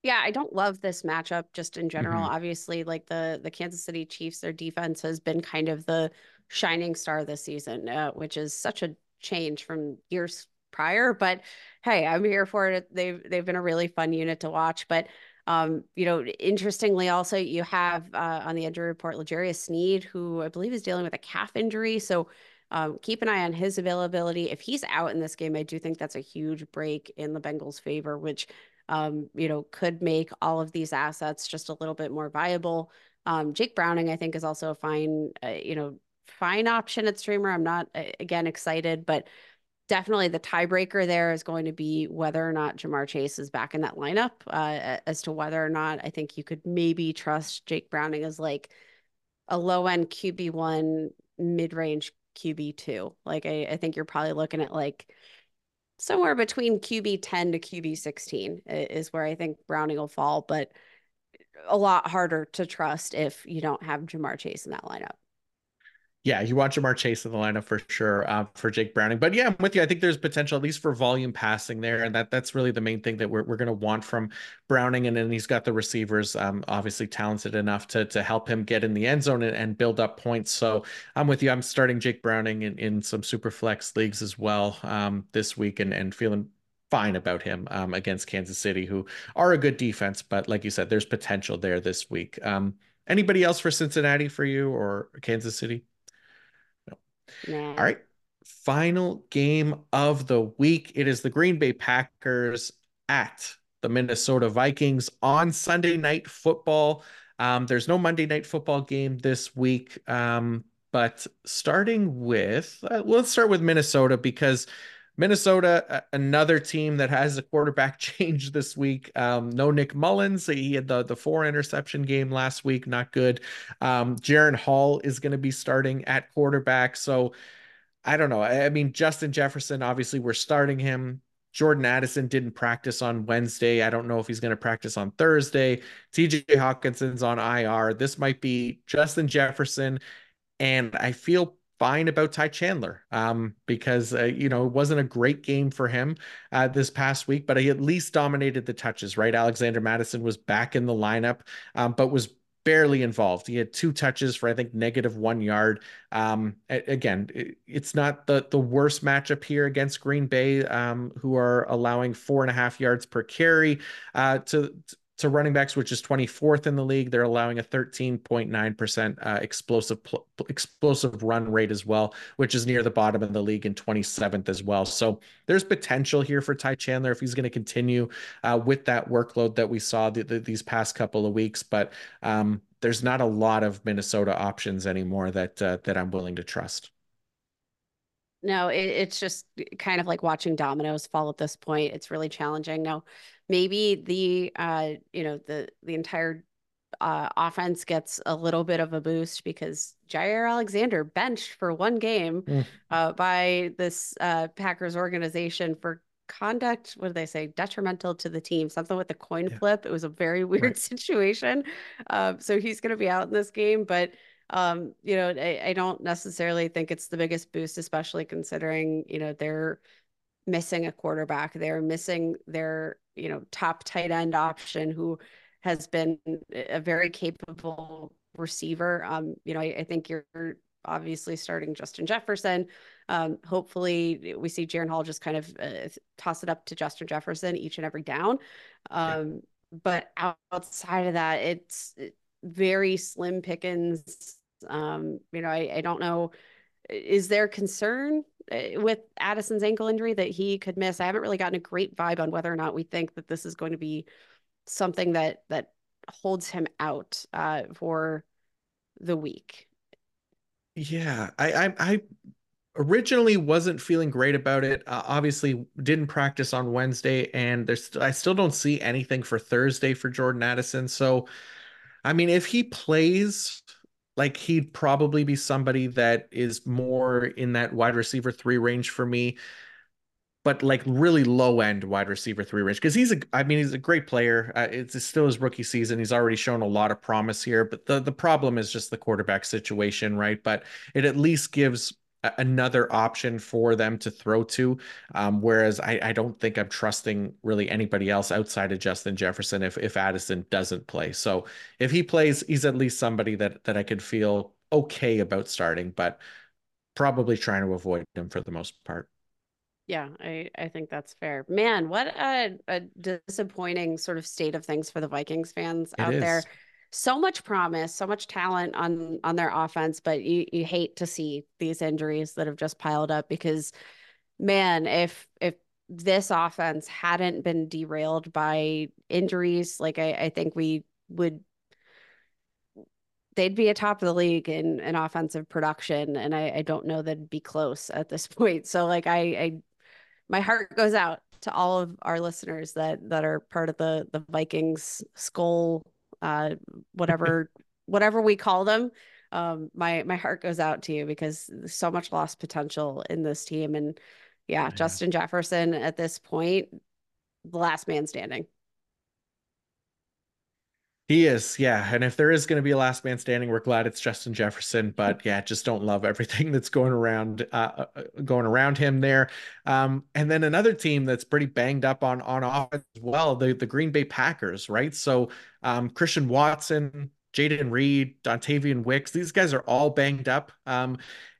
Yeah, I don't love this matchup just in general. Mm-hmm. Obviously, like the the Kansas City Chiefs, their defense has been kind of the shining star this season, uh, which is such a change from years prior. But hey, I'm here for it. They've they've been a really fun unit to watch. But um, you know, interestingly, also you have uh, on the injury report L'Jarius Sneed, who I believe is dealing with a calf injury. So um, keep an eye on his availability. If he's out in this game, I do think that's a huge break in the Bengals' favor, which um, you know, could make all of these assets just a little bit more viable. Um, Jake Browning, I think, is also a fine, uh, you know, fine option at streamer. I'm not again excited, but definitely the tiebreaker there is going to be whether or not Ja'Marr Chase is back in that lineup. Uh, as to whether or not I think you could maybe trust Jake Browning as like a low end QB one, mid range QB two. Like I, I think you're probably looking at like somewhere between QB 10 to QB 16 is where I think Browning will fall, but a lot harder to trust if you don't have Ja'Marr Chase in that lineup yeah, you want Ja'Marr Chase in the lineup for sure uh, for Jake Browning. But yeah, I'm with you. I think there's potential at least for volume passing there, and that that's really the main thing that we're we're going to want from Browning. And then he's got the receivers, um, obviously talented enough to to help him get in the end zone and, and, build up points. So I'm with you. I'm starting Jake Browning in, in some super flex leagues as well um, this week, and and feeling fine about him um, against Kansas City, who are a good defense. But like you said, there's potential there this week. Um, anybody else for Cincinnati for you or Kansas City? Nah. All right. Final game of the week. It is the Green Bay Packers at the Minnesota Vikings on Sunday night football. Um, there's no Monday night football game this week. Um, but starting with, uh, let's start with Minnesota because Minnesota, another team that has a quarterback change this week. Um, no Nick Mullens. He had the, the four interception game last week. Not good. Um, Jaren Hall is going to be starting at quarterback. So I don't know. I mean, Justin Jefferson, obviously, we're starting him. Jordan Addison didn't practice on Wednesday. I don't know if he's going to practice on Thursday. TJ Hockenson's on IR. This might be Justin Jefferson. And I feel fine about Ty Chandler um, because, uh, you know, it wasn't a great game for him uh, this past week, but he at least dominated the touches, right? Alexander Mattison was back in the lineup, um, but was barely involved. He had two touches for I think negative one yard. Um, again, it's not the the worst matchup here against Green Bay, um, who are allowing four and a half yards per carry uh, to to running backs, which is 24th in the league. They're allowing a 13.9% uh, explosive pl- explosive run rate as well, which is near the bottom of the league and 27th as well. So there's potential here for Ty Chandler if he's going to continue uh, with that workload that we saw the, the, these past couple of weeks. But um, there's not a lot of Minnesota options anymore that uh, that I'm willing to trust. No, it, it's just kind of like watching dominoes fall at this point. It's really challenging. Now, maybe the uh, you know, the the entire uh, offense gets a little bit of a boost because Jaire Alexander benched for one game mm. uh, by this uh, Packers organization for conduct. What do they say? Detrimental to the team. Something with the coin yeah. flip. It was a very weird right. situation. Um, so he's going to be out in this game, but Um, you know, I, I don't necessarily think it's the biggest boost, especially considering, you know, they're missing a quarterback. They're missing their, you know, top tight end option who has been a very capable receiver. Um, you know, I, I think you're obviously starting Justin Jefferson. Um, hopefully, we see Jaren Hall just kind of uh, toss it up to Justin Jefferson each and every down. Um, but outside of that, it's very slim pickings. Um, you know, I, I don't know. Is there concern uh, with Addison's ankle injury that he could miss? I haven't really gotten a great vibe on whether or not we think that this is going to be something that that holds him out uh, for the week. Yeah, I, I, I originally wasn't feeling great about it. Uh, obviously, didn't practice on Wednesday, and there's I still don't see anything for Thursday for Jordan Addison. So, I mean, if he plays, like he'd probably be somebody that is more in that wide receiver three range for me but like really low end wide receiver three range because he's a I mean he's a great player. Uh, it's still his rookie season. He's already shown a lot of promise here, but the the problem is just the quarterback situation, right? But it at least gives another option for them to throw to. Um, whereas I, I don't think I'm trusting really anybody else outside of Justin Jefferson if if Addison doesn't play. So if he plays, he's at least somebody that that I could feel okay about starting, but probably trying to avoid him for the most part. Yeah, I, I think that's fair. Man, what a, a disappointing sort of state of things for the Vikings fans It out there. So much promise, so much talent on on their offense, but you you hate to see these injuries that have just piled up because man, if if this offense hadn't been derailed by injuries, like I, I think we would they'd be atop of the league in, in offensive production. And I, I don't know that'd be close at this point. So like I, I my heart goes out to all of our listeners that that are part of the the Vikings skull uh whatever whatever we call them um my my heart goes out to you because so much lost potential in this team and yeah, Yeah. Justin Jefferson at this point the last man standing He is, yeah. And if there is going to be a last man standing, we're glad it's Justin Jefferson. But yeah, just don't love everything that's going around, uh, uh, going around him there. Um, and then another team that's pretty banged up on on offense as well, the the Green Bay Packers, right? So um, Christian Watson, Jayden Reed, Dontayvion Wicks, these guys are all banged up. Um,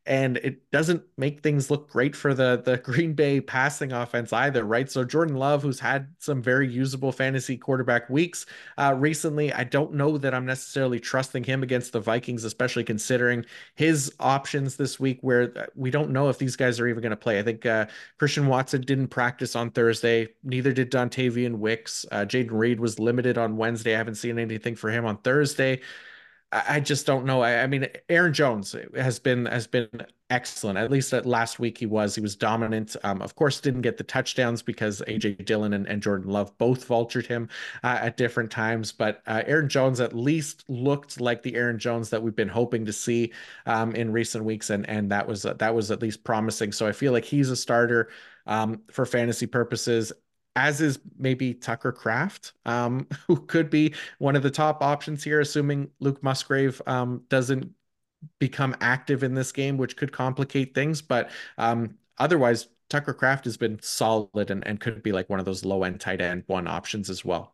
and it doesn't make things look great for the the Green Bay passing offense either, right? So Jordan Love, who's had some very usable fantasy quarterback weeks uh, recently, I don't know that I'm necessarily trusting him against the Vikings, especially considering his options this week, where uh, we don't know if these guys are even going to play. I think uh, Christian Watson didn't practice on Thursday, neither did Dontayvion Wicks. Uh, Jayden Reed was limited on Wednesday. I haven't seen anything for him on Thursday. I just don't know. I, I mean, Aaron Jones has been has been excellent. At least at last week he was. He was dominant. Um, of course, didn't get the touchdowns because AJ Dillon and, and Jordan Love both vultured him uh, at different times. But uh, Aaron Jones at least looked like the Aaron Jones that we've been hoping to see um, in recent weeks, and and that was that was at least promising. So I feel like he's a starter um, for fantasy purposes as is maybe Tucker Kraft, um, who could be one of the top options here, assuming Luke Musgrave um, doesn't become active in this game, which could complicate things. But um, otherwise, Tucker Kraft has been solid and, and could be like one of those low end tight end one options as well.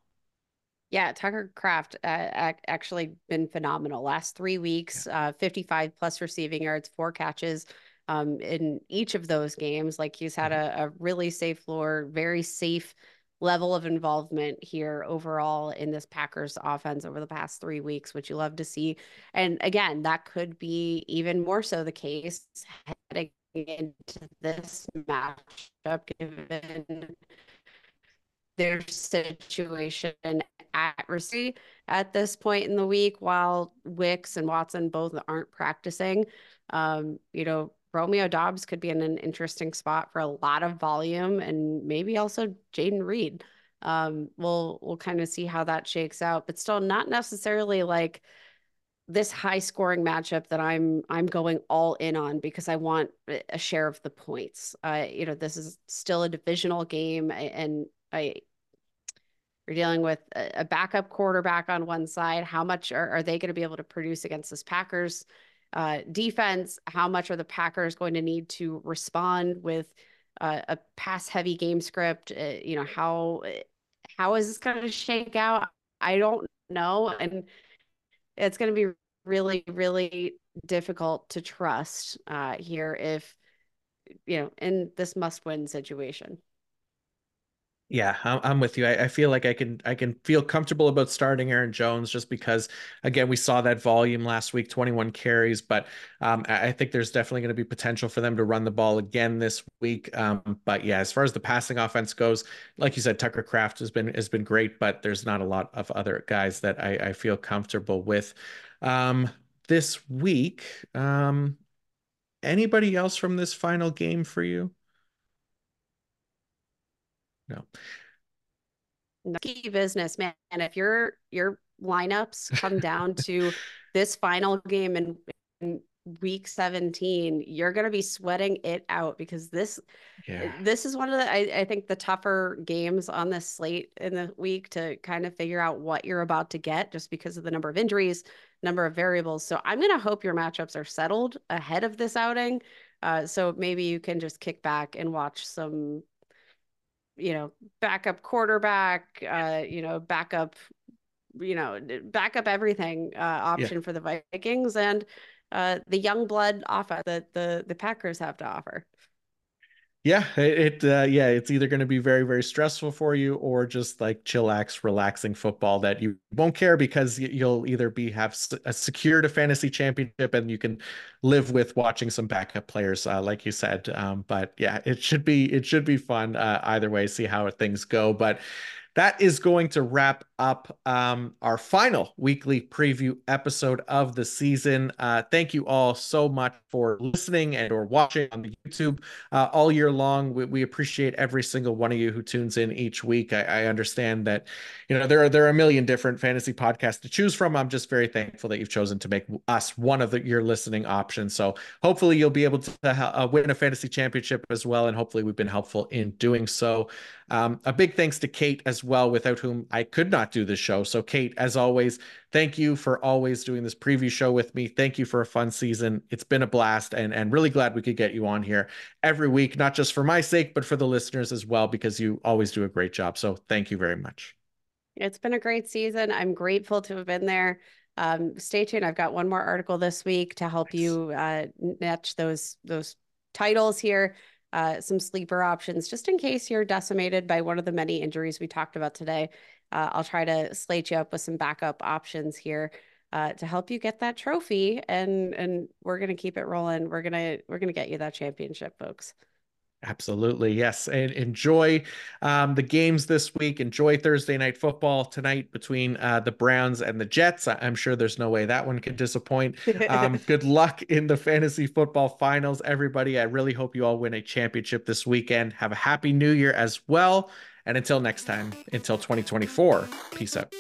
Yeah, Tucker Kraft uh, actually been phenomenal. Last three weeks, uh, 55 plus receiving yards, four catches um, in each of those games. Like he's had a, a really safe floor, very safe level of involvement here overall in this Packers offense over the past three weeks, which you love to see. And again, that could be even more so the case heading into this matchup, given their situation at receipt at this point in the week while Wicks and Watson both aren't practicing. Um, you know, Romeo Doubs could be in an interesting spot for a lot of volume and maybe also Jayden Reed. Um, we'll we'll kind of see how that shakes out, but still not necessarily like this high scoring matchup that I'm I'm going all in on because I want a share of the points. Uh, you know, this is still a divisional game and I You're dealing with a backup quarterback on one side. How much are, are they going to be able to produce against this Packers uh, defense? How much are the Packers going to need to respond with uh, a pass heavy game script? Uh, you know, how how is this going to shake out? I don't know. And it's going to be really, really difficult to trust uh, here if, you know, in this must win situation. Yeah, I'm with you. I, feel like I can I can feel comfortable about starting Aaron Jones just because again we saw that volume last week, 21 carries, but um, I think there's definitely going to be potential for them to run the ball again this week. Um, but yeah, as far as the passing offense goes, like you said, Tucker Kraft has been has been great, but there's not a lot of other guys that I, I feel comfortable with. Um, this week, um, anybody else from this final game for you? No. Key business, man. And if your your lineups come down to this final game in, in week 17 you're going to be sweating it out because this yeah. this is one of the I, I think the tougher games on this slate in the week to kind of figure out what you're about to get just because of the number of injuries number of variables so i'm going to hope your matchups are settled ahead of this outing uh, so maybe you can just kick back and watch some you know, backup quarterback, uh, you know, backup, you know, backup everything uh, option yeah. for the Vikings and uh, the young blood offer that the the Packers have to offer. Yeah, it, uh, yeah, it's either going to be very very stressful for you or just like chillax, relaxing football that you won't care because you'll either be have secured a fantasy championship and you can live with watching some backup players, uh, like you said. Um, but yeah, it should be it should be fun uh, either way. See how things go, but that is going to wrap up um, our final weekly preview episode of the season. Uh, thank you all so much for listening and or watching on the YouTube uh, all year long. We, we, appreciate every single one of you who tunes in each week. I, I, understand that you know there are there are a million different fantasy podcasts to choose from. I'm just very thankful that you've chosen to make us one of the, your listening options. So hopefully you'll be able to uh, win a fantasy championship as well, and hopefully we've been helpful in doing so. Um, a big thanks to Kate as well, without whom I could not do this show. So, Kate, as always, thank you for always doing this preview show with me. Thank you for a fun season. It's been a blast, and and really glad we could get you on here every week, not just for my sake, but for the listeners as well, because you always do a great job. So, thank you very much. It's been a great season. I'm grateful to have been there. Um, stay tuned. I've got one more article this week to help nice. you uh, match those those titles here uh, some sleeper options just in case you're decimated by one of the many injuries we talked about today. Uh, I'll try to slate you up with some backup options here uh, to help you get that trophy, and and we're gonna keep it rolling. We're gonna we're gonna get you that championship, folks. Absolutely. Yes. And enjoy um, the games this week. Enjoy Thursday night football tonight between uh, the Browns and the Jets. I'm sure there's no way that one could disappoint. Um, good luck in the fantasy football finals, everybody. I really hope you all win a championship this weekend. Have a happy new year as well. And until next time, until 2024, peace out.